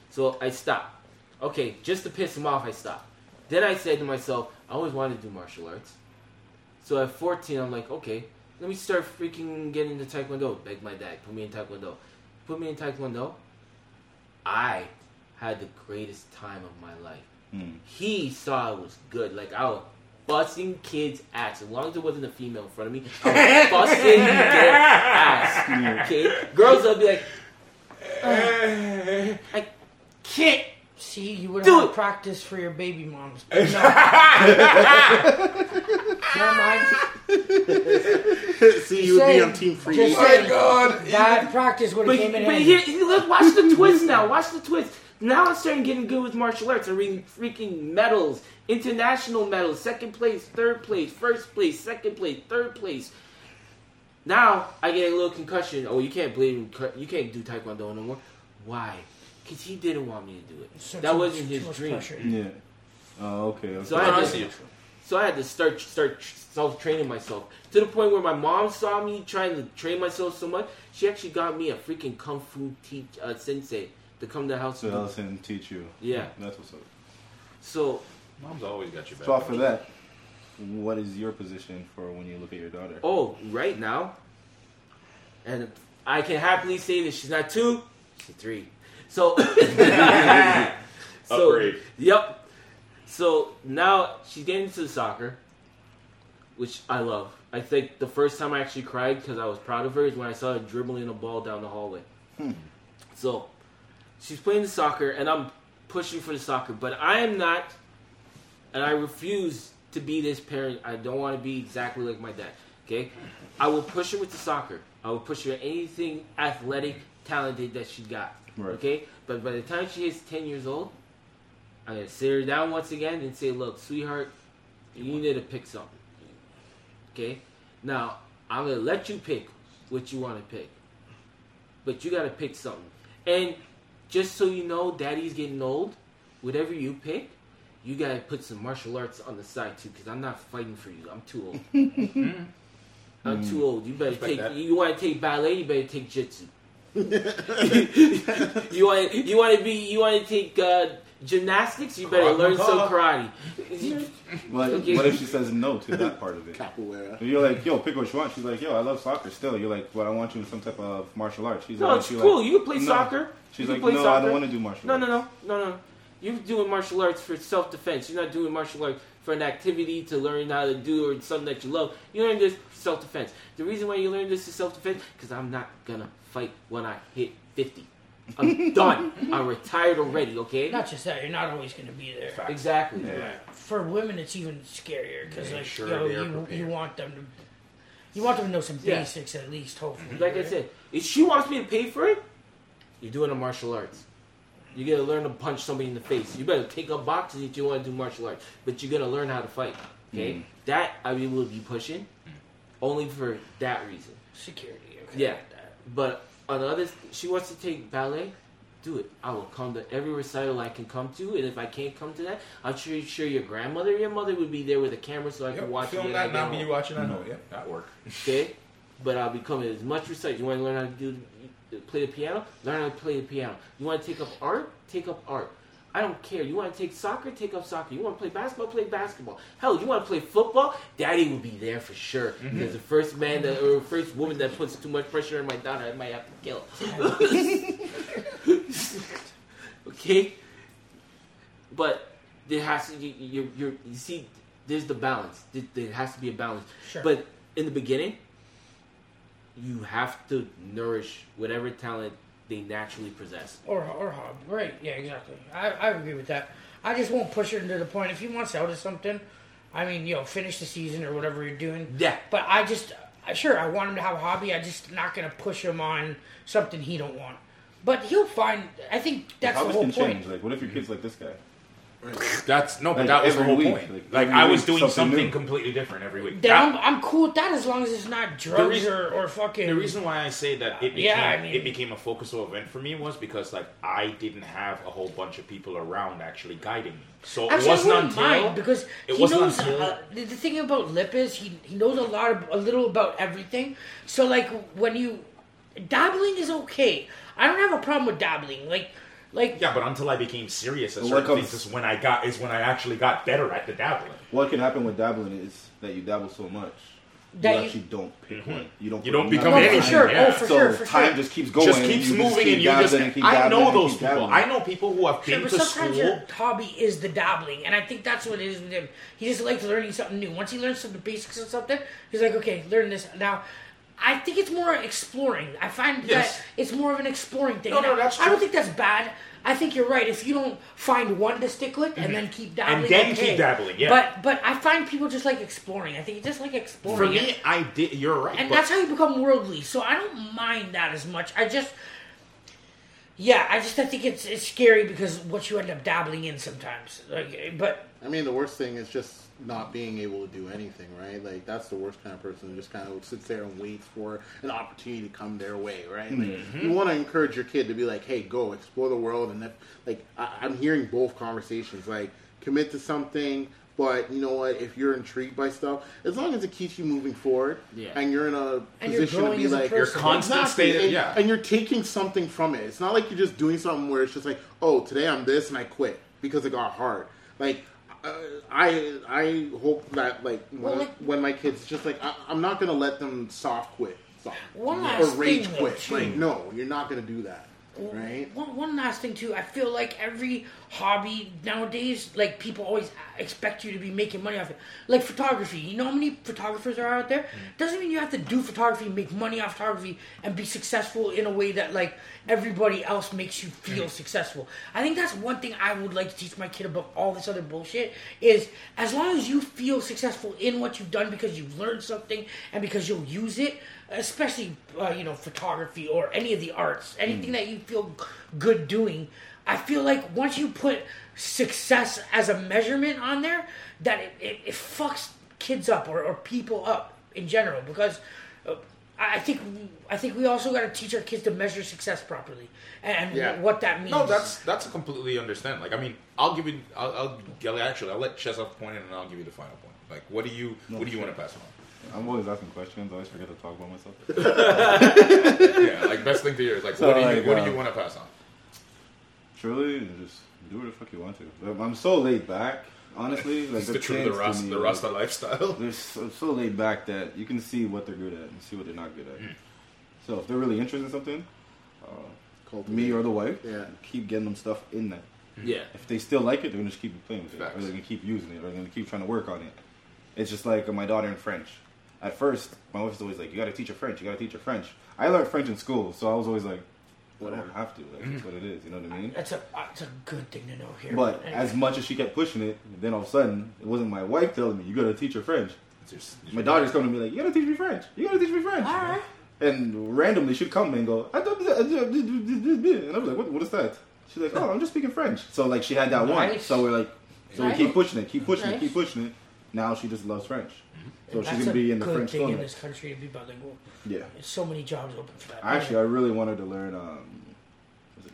Speaker 4: So I stopped. Okay, just to piss him off, I stopped. Then I said to myself, I always wanted to do martial arts. So at 14, I'm like, okay, let me start freaking getting into Taekwondo. Beg my dad, put me in Taekwondo. Put me in Taekwondo. I had the greatest time of my life
Speaker 3: Mm.
Speaker 4: he saw it was good. Like I was busting kids' ass. As long as there wasn't a female in front of me, I was <laughs> busting their ass. Okay, girls will be like, "Uh, I can't.
Speaker 5: see, you would have
Speaker 4: it.
Speaker 5: practice for your baby moms. <laughs> But no. <laughs> Never mind. <laughs>
Speaker 2: see, you would be on Team Free.
Speaker 5: just
Speaker 1: oh
Speaker 5: My.
Speaker 1: God.
Speaker 5: That practice would have came in
Speaker 4: but here, here, look, watch the twist now. Watch the twist. Now I'm starting getting good with martial arts. I'm reading freaking medals, international medals, second place, third place, first place, second place, third place. Now I get a little concussion. Oh, you can't blame you can't do taekwondo no more. Why? Because he didn't want me to do it.
Speaker 5: So
Speaker 4: that
Speaker 5: too-
Speaker 4: wasn't
Speaker 5: too
Speaker 4: his
Speaker 5: much
Speaker 4: dream.
Speaker 5: pressure.
Speaker 3: Yeah. Oh, okay. okay.
Speaker 4: So I had
Speaker 1: I
Speaker 4: to,
Speaker 1: see.
Speaker 4: So I had to start start self training myself to the point where my mom saw me trying to train myself so much. She actually got me a freaking kung fu teach uh, sensei to come to the house.
Speaker 3: so
Speaker 4: and do-
Speaker 3: Ellison teach you.
Speaker 4: Yeah.
Speaker 3: That's what's up.
Speaker 4: So
Speaker 1: Mom's always got your back.
Speaker 3: So off of that, what is your position for when you look at your daughter?
Speaker 4: oh, right now, and I can happily say that she's not two, she's a three. So, <laughs> <laughs> so
Speaker 1: Upgrade.
Speaker 4: Yep. So now she's getting into soccer, which I love. I think the first time I actually cried because I was proud of her is when I saw her dribbling a ball down the hallway. Hmm. So she's playing the soccer, and I'm pushing for the soccer, but I am not, and I refuse to be this parent. I don't want to be exactly like my dad. Okay, I will push her with the soccer. I will push her anything athletic, talented that she got.
Speaker 3: Right.
Speaker 4: Okay, but by the time she is ten years old, I'm gonna sit her down once again and say, "Look, sweetheart, you need to pick something." Okay, now I'm gonna let you pick what you want to pick, but you gotta pick something. And just so you know, Daddy's getting old. Whatever you pick, you gotta put some martial arts on the side too, because I'm not fighting for you. I'm too old. <laughs> I'm too old. You better
Speaker 1: Respect
Speaker 4: take.
Speaker 1: that.
Speaker 4: You want to take ballet? You better take jitsu. <laughs> <laughs> you want you want to be you want to take uh, gymnastics? You better
Speaker 1: Krav
Speaker 4: learn some karate.
Speaker 3: What, what if she says no to that part of it?
Speaker 2: Capoeira.
Speaker 3: You're like, yo, pick what you want. She's like, yo, I love soccer still. You're like, well, I want you in some type of martial arts. She's
Speaker 4: No,
Speaker 3: like,
Speaker 4: it's
Speaker 3: she's
Speaker 4: cool.
Speaker 3: Like,
Speaker 4: you can play
Speaker 3: no.
Speaker 4: soccer.
Speaker 3: She's
Speaker 4: you can
Speaker 3: like,
Speaker 4: play
Speaker 3: no, I don't want to do martial
Speaker 4: No,
Speaker 3: arts.
Speaker 4: no, no, no, no. No. You're doing martial arts for self defense. You're not doing martial arts for an activity to learn how to do or something that you love. You learn this for self defense. The reason why you learn this is self defense because I'm not gonna fight when I hit 50. I'm done. I'm retired already. Okay.
Speaker 5: Not just that, you're not always going to be there.
Speaker 1: Fact.
Speaker 4: Exactly.
Speaker 1: Yeah.
Speaker 5: For women, it's even scarier because
Speaker 1: Make
Speaker 5: like
Speaker 1: sure
Speaker 5: yo,
Speaker 1: they are
Speaker 5: you
Speaker 1: prepared.
Speaker 5: you want them to you want them to know some
Speaker 4: Yeah.
Speaker 5: basics at least. Hopefully,
Speaker 4: Like I
Speaker 5: right?
Speaker 4: said, if she wants me to pay for it, you're doing a martial arts. You gotta learn to punch somebody in the face. You better take up boxing if you want to do martial arts, but you're gonna learn how to fight. Okay, mm. that I will be pushing, only for that reason.
Speaker 5: security. Okay,
Speaker 4: Yeah.
Speaker 5: Get that.
Speaker 4: But on the she wants to take ballet. Do it. I will come to every recital I can come to, and if I can't come to that, I'm sure, sure your grandmother, your mother would be there with a camera so I can watch
Speaker 1: film
Speaker 4: it. when
Speaker 1: that
Speaker 4: I
Speaker 1: now. Be
Speaker 4: home.
Speaker 1: you watching? I know. Mm-hmm. Oh, yeah, that work.
Speaker 4: Okay, but I'll be coming as much recite. You want to learn how to do play the piano? Learn how to play the piano. You want to take up art? Take up art. I don't care. You want to take soccer? Take up soccer. You want to play basketball? Play basketball. Hell, you want to play football? Daddy will be there for sure.
Speaker 1: Mm-hmm.
Speaker 4: Because the first man that, or first woman that puts too much pressure on my daughter, I might have to kill. <laughs> okay, but there has to you, you, you, you see there's the balance. There, there has to be a balance.
Speaker 5: Sure.
Speaker 4: But in the beginning, you have to nourish whatever talent they naturally possess.
Speaker 5: Or or hob. Right? Yeah, exactly. I, I agree with that. I just won't push it to the point. If he wants out of something, I mean, you know, finish the season or whatever you're doing.
Speaker 4: Yeah.
Speaker 5: But I just, I- sure, I want him to have a hobby. I'm just not gonna push him on something he don't want. But he'll find. I think that's
Speaker 3: How
Speaker 5: the
Speaker 3: this
Speaker 5: whole
Speaker 3: can
Speaker 5: point.
Speaker 3: change. Like, what if your kid's like this guy?
Speaker 1: That's no, but
Speaker 3: Like,
Speaker 1: that was the whole
Speaker 3: week,
Speaker 1: point.
Speaker 3: like,
Speaker 1: Like, I was
Speaker 3: week,
Speaker 1: doing
Speaker 3: something
Speaker 1: something completely different every week. That-
Speaker 5: I'm, I'm cool with that as long as it's not drugs
Speaker 1: reason-
Speaker 5: or, or fucking.
Speaker 1: The reason why I say that it became,
Speaker 5: Yeah, I mean-
Speaker 1: it became a focusal event for me was because like I didn't have a whole bunch of people around actually guiding me. So
Speaker 5: Actually,
Speaker 1: it wasn't
Speaker 5: I wouldn't
Speaker 1: until
Speaker 5: mind because
Speaker 1: it
Speaker 5: he
Speaker 1: wasn't
Speaker 5: knows.
Speaker 1: until-
Speaker 5: uh, the, the thing about Lip is he he knows a lot, of, a little about everything. So like when you dabbling is okay. I don't have a problem with dabbling. Like like
Speaker 1: yeah, but until I became serious at
Speaker 3: Well,
Speaker 1: certain
Speaker 3: what
Speaker 1: things is when I got is when I actually got better at the dabbling.
Speaker 3: What can happen with dabbling is that you dabble so much,
Speaker 5: That
Speaker 3: you
Speaker 5: you-
Speaker 3: actually don't pick mm-hmm. one. You don't.
Speaker 1: You
Speaker 3: put
Speaker 1: don't become
Speaker 5: no,
Speaker 3: nothing
Speaker 1: anything,
Speaker 5: for sure.
Speaker 1: yeah.
Speaker 5: Oh, for
Speaker 3: so
Speaker 5: sure, for
Speaker 3: time
Speaker 5: sure.
Speaker 3: just keeps going.
Speaker 1: just
Speaker 3: and
Speaker 1: keeps
Speaker 3: you
Speaker 1: moving
Speaker 3: keep
Speaker 1: and you just
Speaker 3: dabbling and keep
Speaker 1: I
Speaker 3: dabbling
Speaker 1: know
Speaker 3: and
Speaker 1: those
Speaker 3: keep
Speaker 1: people.
Speaker 3: dabbling.
Speaker 1: I know people who have
Speaker 5: Sure,
Speaker 1: been
Speaker 5: but
Speaker 1: to
Speaker 5: sometimes
Speaker 1: school.
Speaker 5: your hobby is the dabbling, and I think that's what it is with him. He just likes learning something new. Once he learns some of the basics of something, he's like, okay, learn this now. I think it's more exploring. I find
Speaker 1: Yes.
Speaker 5: that it's more of an exploring thing.
Speaker 1: No, no,
Speaker 5: And I-
Speaker 1: that's
Speaker 5: I don't think that's bad. I think you're right. If you don't find one to stick with and mm-hmm. then keep dabbling, and
Speaker 1: then
Speaker 5: okay.
Speaker 1: keep dabbling, yeah.
Speaker 5: But but I find people just like exploring. I think you just like exploring.
Speaker 1: For me, I did. You're right.
Speaker 5: and
Speaker 1: but
Speaker 5: that's how you become worldly. So I don't mind that as much. I just Yeah, I just I think it's it's scary because what you end up dabbling in sometimes. Like, but
Speaker 2: I mean, the worst thing is just not being able to do anything, right? Like that's the worst kind of person who just kind of sits there and waits for an opportunity to come their way, right? Like mm-hmm. you want to encourage your kid to be like, "Hey, go explore the world," and if, like I, I'm hearing both conversations, like commit to something. But you know what? If you're intrigued by stuff, as long as it keeps you moving forward,
Speaker 4: Yeah.
Speaker 2: and you're in a
Speaker 5: And
Speaker 2: position to be like,
Speaker 5: person.
Speaker 1: Your constant
Speaker 2: Exactly,
Speaker 1: state,
Speaker 2: and,
Speaker 1: yeah.
Speaker 2: and you're taking something from it. It's not like you're just doing something where it's just like, oh, today I'm this and I quit because it got hard. Like, uh, I I hope that like when,
Speaker 5: Well, like-
Speaker 2: when my kids just like I, I'm not gonna let them soft quit, soft,
Speaker 5: One
Speaker 2: or rage quit. Like, no, you're not gonna do that, right?
Speaker 5: One, one last thing too, I feel like every hobby nowadays, like people always expect you to be making money off it. Like photography, you know how many photographers are out there? Mm. Doesn't mean you have to do photography, make money off photography, and be successful in a way that like everybody else makes you feel mm. successful. I think that's one thing I would like to teach my kid about all this other bullshit is as long as you feel successful in what you've done because you've learned something and because you'll use it, especially uh, you know photography or any of the arts, anything mm. that you feel good doing. I feel like once you put success as a measurement on there, that it, it, it fucks kids up or, or people up in general because. Uh, I think I think we also got to teach our kids to measure success properly and
Speaker 2: Yeah.
Speaker 5: what that means.
Speaker 1: No, that's that's a completely understand. Like, I mean, I'll give you. I'll, I'll actually. I'll let Chesov point in, and I'll give you the final point. Like, what do you what do you want to pass on?
Speaker 3: I'm always asking questions. I always forget to talk about myself. <laughs>
Speaker 1: yeah, like best thing to hear is like,
Speaker 3: So,
Speaker 1: what do you
Speaker 3: like,
Speaker 1: what
Speaker 3: uh,
Speaker 1: do you want to pass on?
Speaker 3: Truly, just do what the fuck you want to. I'm- I'm so laid back, honestly. <laughs> Like
Speaker 1: It's the
Speaker 3: the
Speaker 1: truth of the Rasta,
Speaker 3: like,
Speaker 1: lifestyle. <laughs>
Speaker 3: They're so, so laid back that you can see what they're good at and see what they're not good at.
Speaker 1: Hmm.
Speaker 3: So if they're really interested in something, uh, me or the wife,
Speaker 2: Yeah.
Speaker 3: keep getting them stuff in that.
Speaker 4: Yeah.
Speaker 3: If they still like it, they're gonna just keep playing with it,
Speaker 1: Facts.
Speaker 3: or they're gonna keep using it, or they're gonna keep trying to work on it. It's just like my daughter in French. At first, my wife was always like, "You gotta teach her French. You gotta teach her French." I learned French in school, so I was always like, "I don't have to. Like, that's what it is." You know what I mean?
Speaker 5: that's a uh, that's a good thing to know here.
Speaker 3: But
Speaker 5: Anyway.
Speaker 3: as much as she kept pushing it, then all of a sudden, it wasn't my wife telling me, "You gotta teach her French."
Speaker 1: It's just-
Speaker 3: My daughter's coming to me like, "You gotta teach me French. You gotta teach me French."
Speaker 5: all right.
Speaker 3: And randomly, she'd come and go, "I don't," and I was like, what, "What is that?" She's like, "Oh, I'm just speaking French." So like, she had that one. So we're like, so
Speaker 5: Nice.
Speaker 3: we keep pushing it, keep pushing
Speaker 5: Nice.
Speaker 3: it, keep pushing it. Now she just loves French. So
Speaker 5: That's
Speaker 3: she's gonna
Speaker 5: a
Speaker 3: be in the
Speaker 5: good
Speaker 3: French
Speaker 5: thing in
Speaker 3: now.
Speaker 5: this country to be bilingual.
Speaker 3: Yeah.
Speaker 5: There's so many jobs open for that.
Speaker 3: Actually, I really wanted to learn. Um, was it,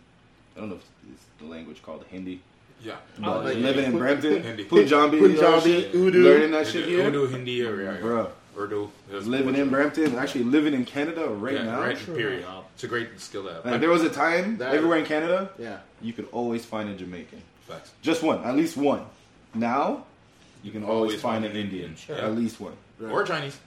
Speaker 3: I don't know if it's the language called Hindi.
Speaker 1: yeah.
Speaker 3: But
Speaker 2: like
Speaker 3: living in Brampton,
Speaker 1: Hindi.
Speaker 3: Punjabi,
Speaker 2: Punjabi,
Speaker 3: shit,
Speaker 2: Urdu.
Speaker 3: learning that shit here,
Speaker 1: Urdu, Hindi, or yeah, yeah.
Speaker 3: Bruh.
Speaker 1: Urdu. That's
Speaker 3: living in. Brampton, actually living in Canada right
Speaker 1: yeah,
Speaker 3: now.
Speaker 1: right. Period. It's a great skill to have.
Speaker 3: Like, there was a time
Speaker 2: That-
Speaker 3: everywhere in Canada,
Speaker 2: Yeah.
Speaker 3: you could always find a Jamaican,
Speaker 1: Facts.
Speaker 3: just one, at least one. Now, you can always, find an
Speaker 1: an
Speaker 3: Indian,
Speaker 1: Indian.
Speaker 3: at least one.
Speaker 2: Right.
Speaker 1: Or Chinese.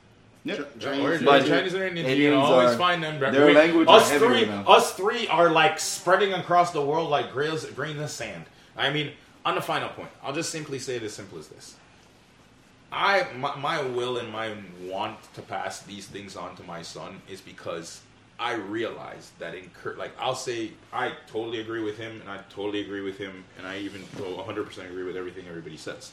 Speaker 3: Yep.
Speaker 2: Chinese,
Speaker 3: But
Speaker 1: Chinese or Indians. You
Speaker 3: Indians
Speaker 1: can always
Speaker 3: are-
Speaker 1: find them.
Speaker 3: their
Speaker 1: We-
Speaker 3: language
Speaker 1: us three,
Speaker 3: now.
Speaker 1: us three are like spreading across the world like grains, grains of sand. I mean, on the final point, I'll just simply say it as simple as this. I my, my will and my want to pass these things on to my son is because I realize that in like I'll say I totally agree with him and I totally agree with him and I even go 100% agree with everything everybody says.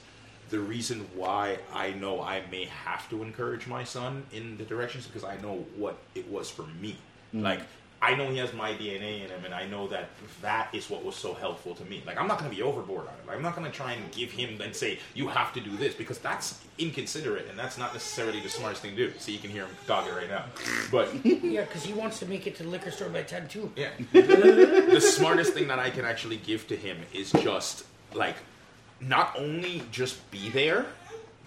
Speaker 1: The reason why I know I may have to encourage my son in the directions because I know what it was for me. Mm. Like I know he has my DNA in him, and I know that that is what was so helpful to me. Like, I'm not going to be overboard on it. Like, I'm not going to try and give him and say, you have to do this, because that's inconsiderate, and that's not necessarily the smartest thing to do. See, you can hear him talking right now. But, <laughs>
Speaker 5: Yeah, because he wants to make it to the liquor store by ten too.
Speaker 1: yeah. <laughs> the smartest thing that I can actually give to him is just, like, not only just be there,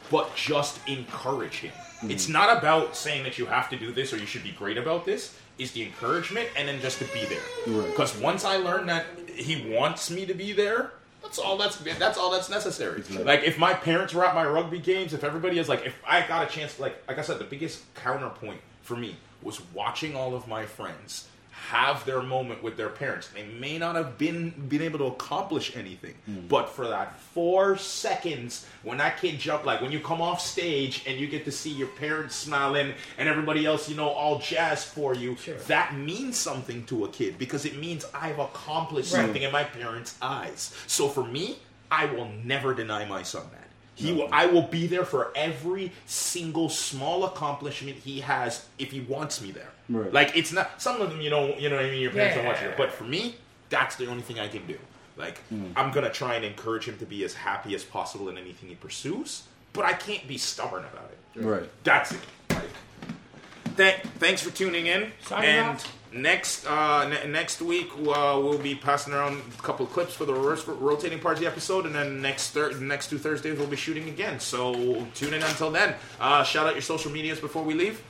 Speaker 1: but just encourage him. Hmm. It's not about saying that you have to do this or you should be great about this. Is the encouragement and then just to be there.
Speaker 3: Right.
Speaker 1: Because once I learn that he wants me to be there, that's all that's that's all that's necessary.
Speaker 3: Exactly.
Speaker 1: Like if my parents were at my rugby games, if everybody is like, if I got a chance, like like I said, the biggest counterpoint for me was watching all of my friends have their moment with their parents. They may not have been been able to accomplish anything, hmm. but for that four seconds when that kid jumped, like when you come off stage and you get to see your parents smiling and everybody else, you know, all jazzed for you,
Speaker 5: Sure.
Speaker 1: that means something to a kid because it means I've accomplished
Speaker 5: Right.
Speaker 1: something in my parents' eyes. So for me, I will never deny my son that. He will, I will be there for every single small accomplishment he has if he wants me there.
Speaker 3: Right.
Speaker 1: Like it's not some of them, you know, you know what I mean. Your parents
Speaker 5: Yeah,
Speaker 1: don't want
Speaker 5: yeah,
Speaker 1: you, but for me, that's the only thing I can do. Like, hmm. I'm gonna try and encourage him to be as happy as possible in anything he pursues, but I can't be stubborn about it.
Speaker 3: Right.
Speaker 1: That's it. Like, th- thanks for tuning in.
Speaker 5: Signing
Speaker 1: and
Speaker 5: off.
Speaker 1: Next uh, ne- next week uh, we'll be passing around a couple of clips for the reverse rotating parts of the episode, and then next thir- next two Thursdays we'll be shooting again. So tune in until then. Uh, shout out your social medias before we leave.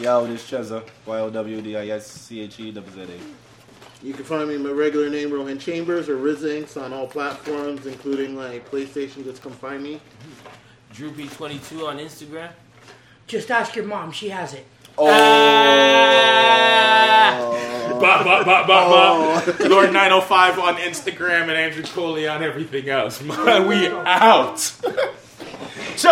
Speaker 3: Yo, this Cheza. Y O W D I S C H E W Z A.
Speaker 2: You can find me my regular name, Rohan Chambers, or Rizinks on all platforms, including like PlayStation. Just come find me.
Speaker 4: Drew B22 on Instagram.
Speaker 5: Just ask your mom; she has it.
Speaker 3: Oh. Ah.
Speaker 1: Ba, ba, ba, ba, ba. Oh. Lord 905 on Instagram and Andrew Coley on everything else. <laughs> we out.
Speaker 3: Ciao.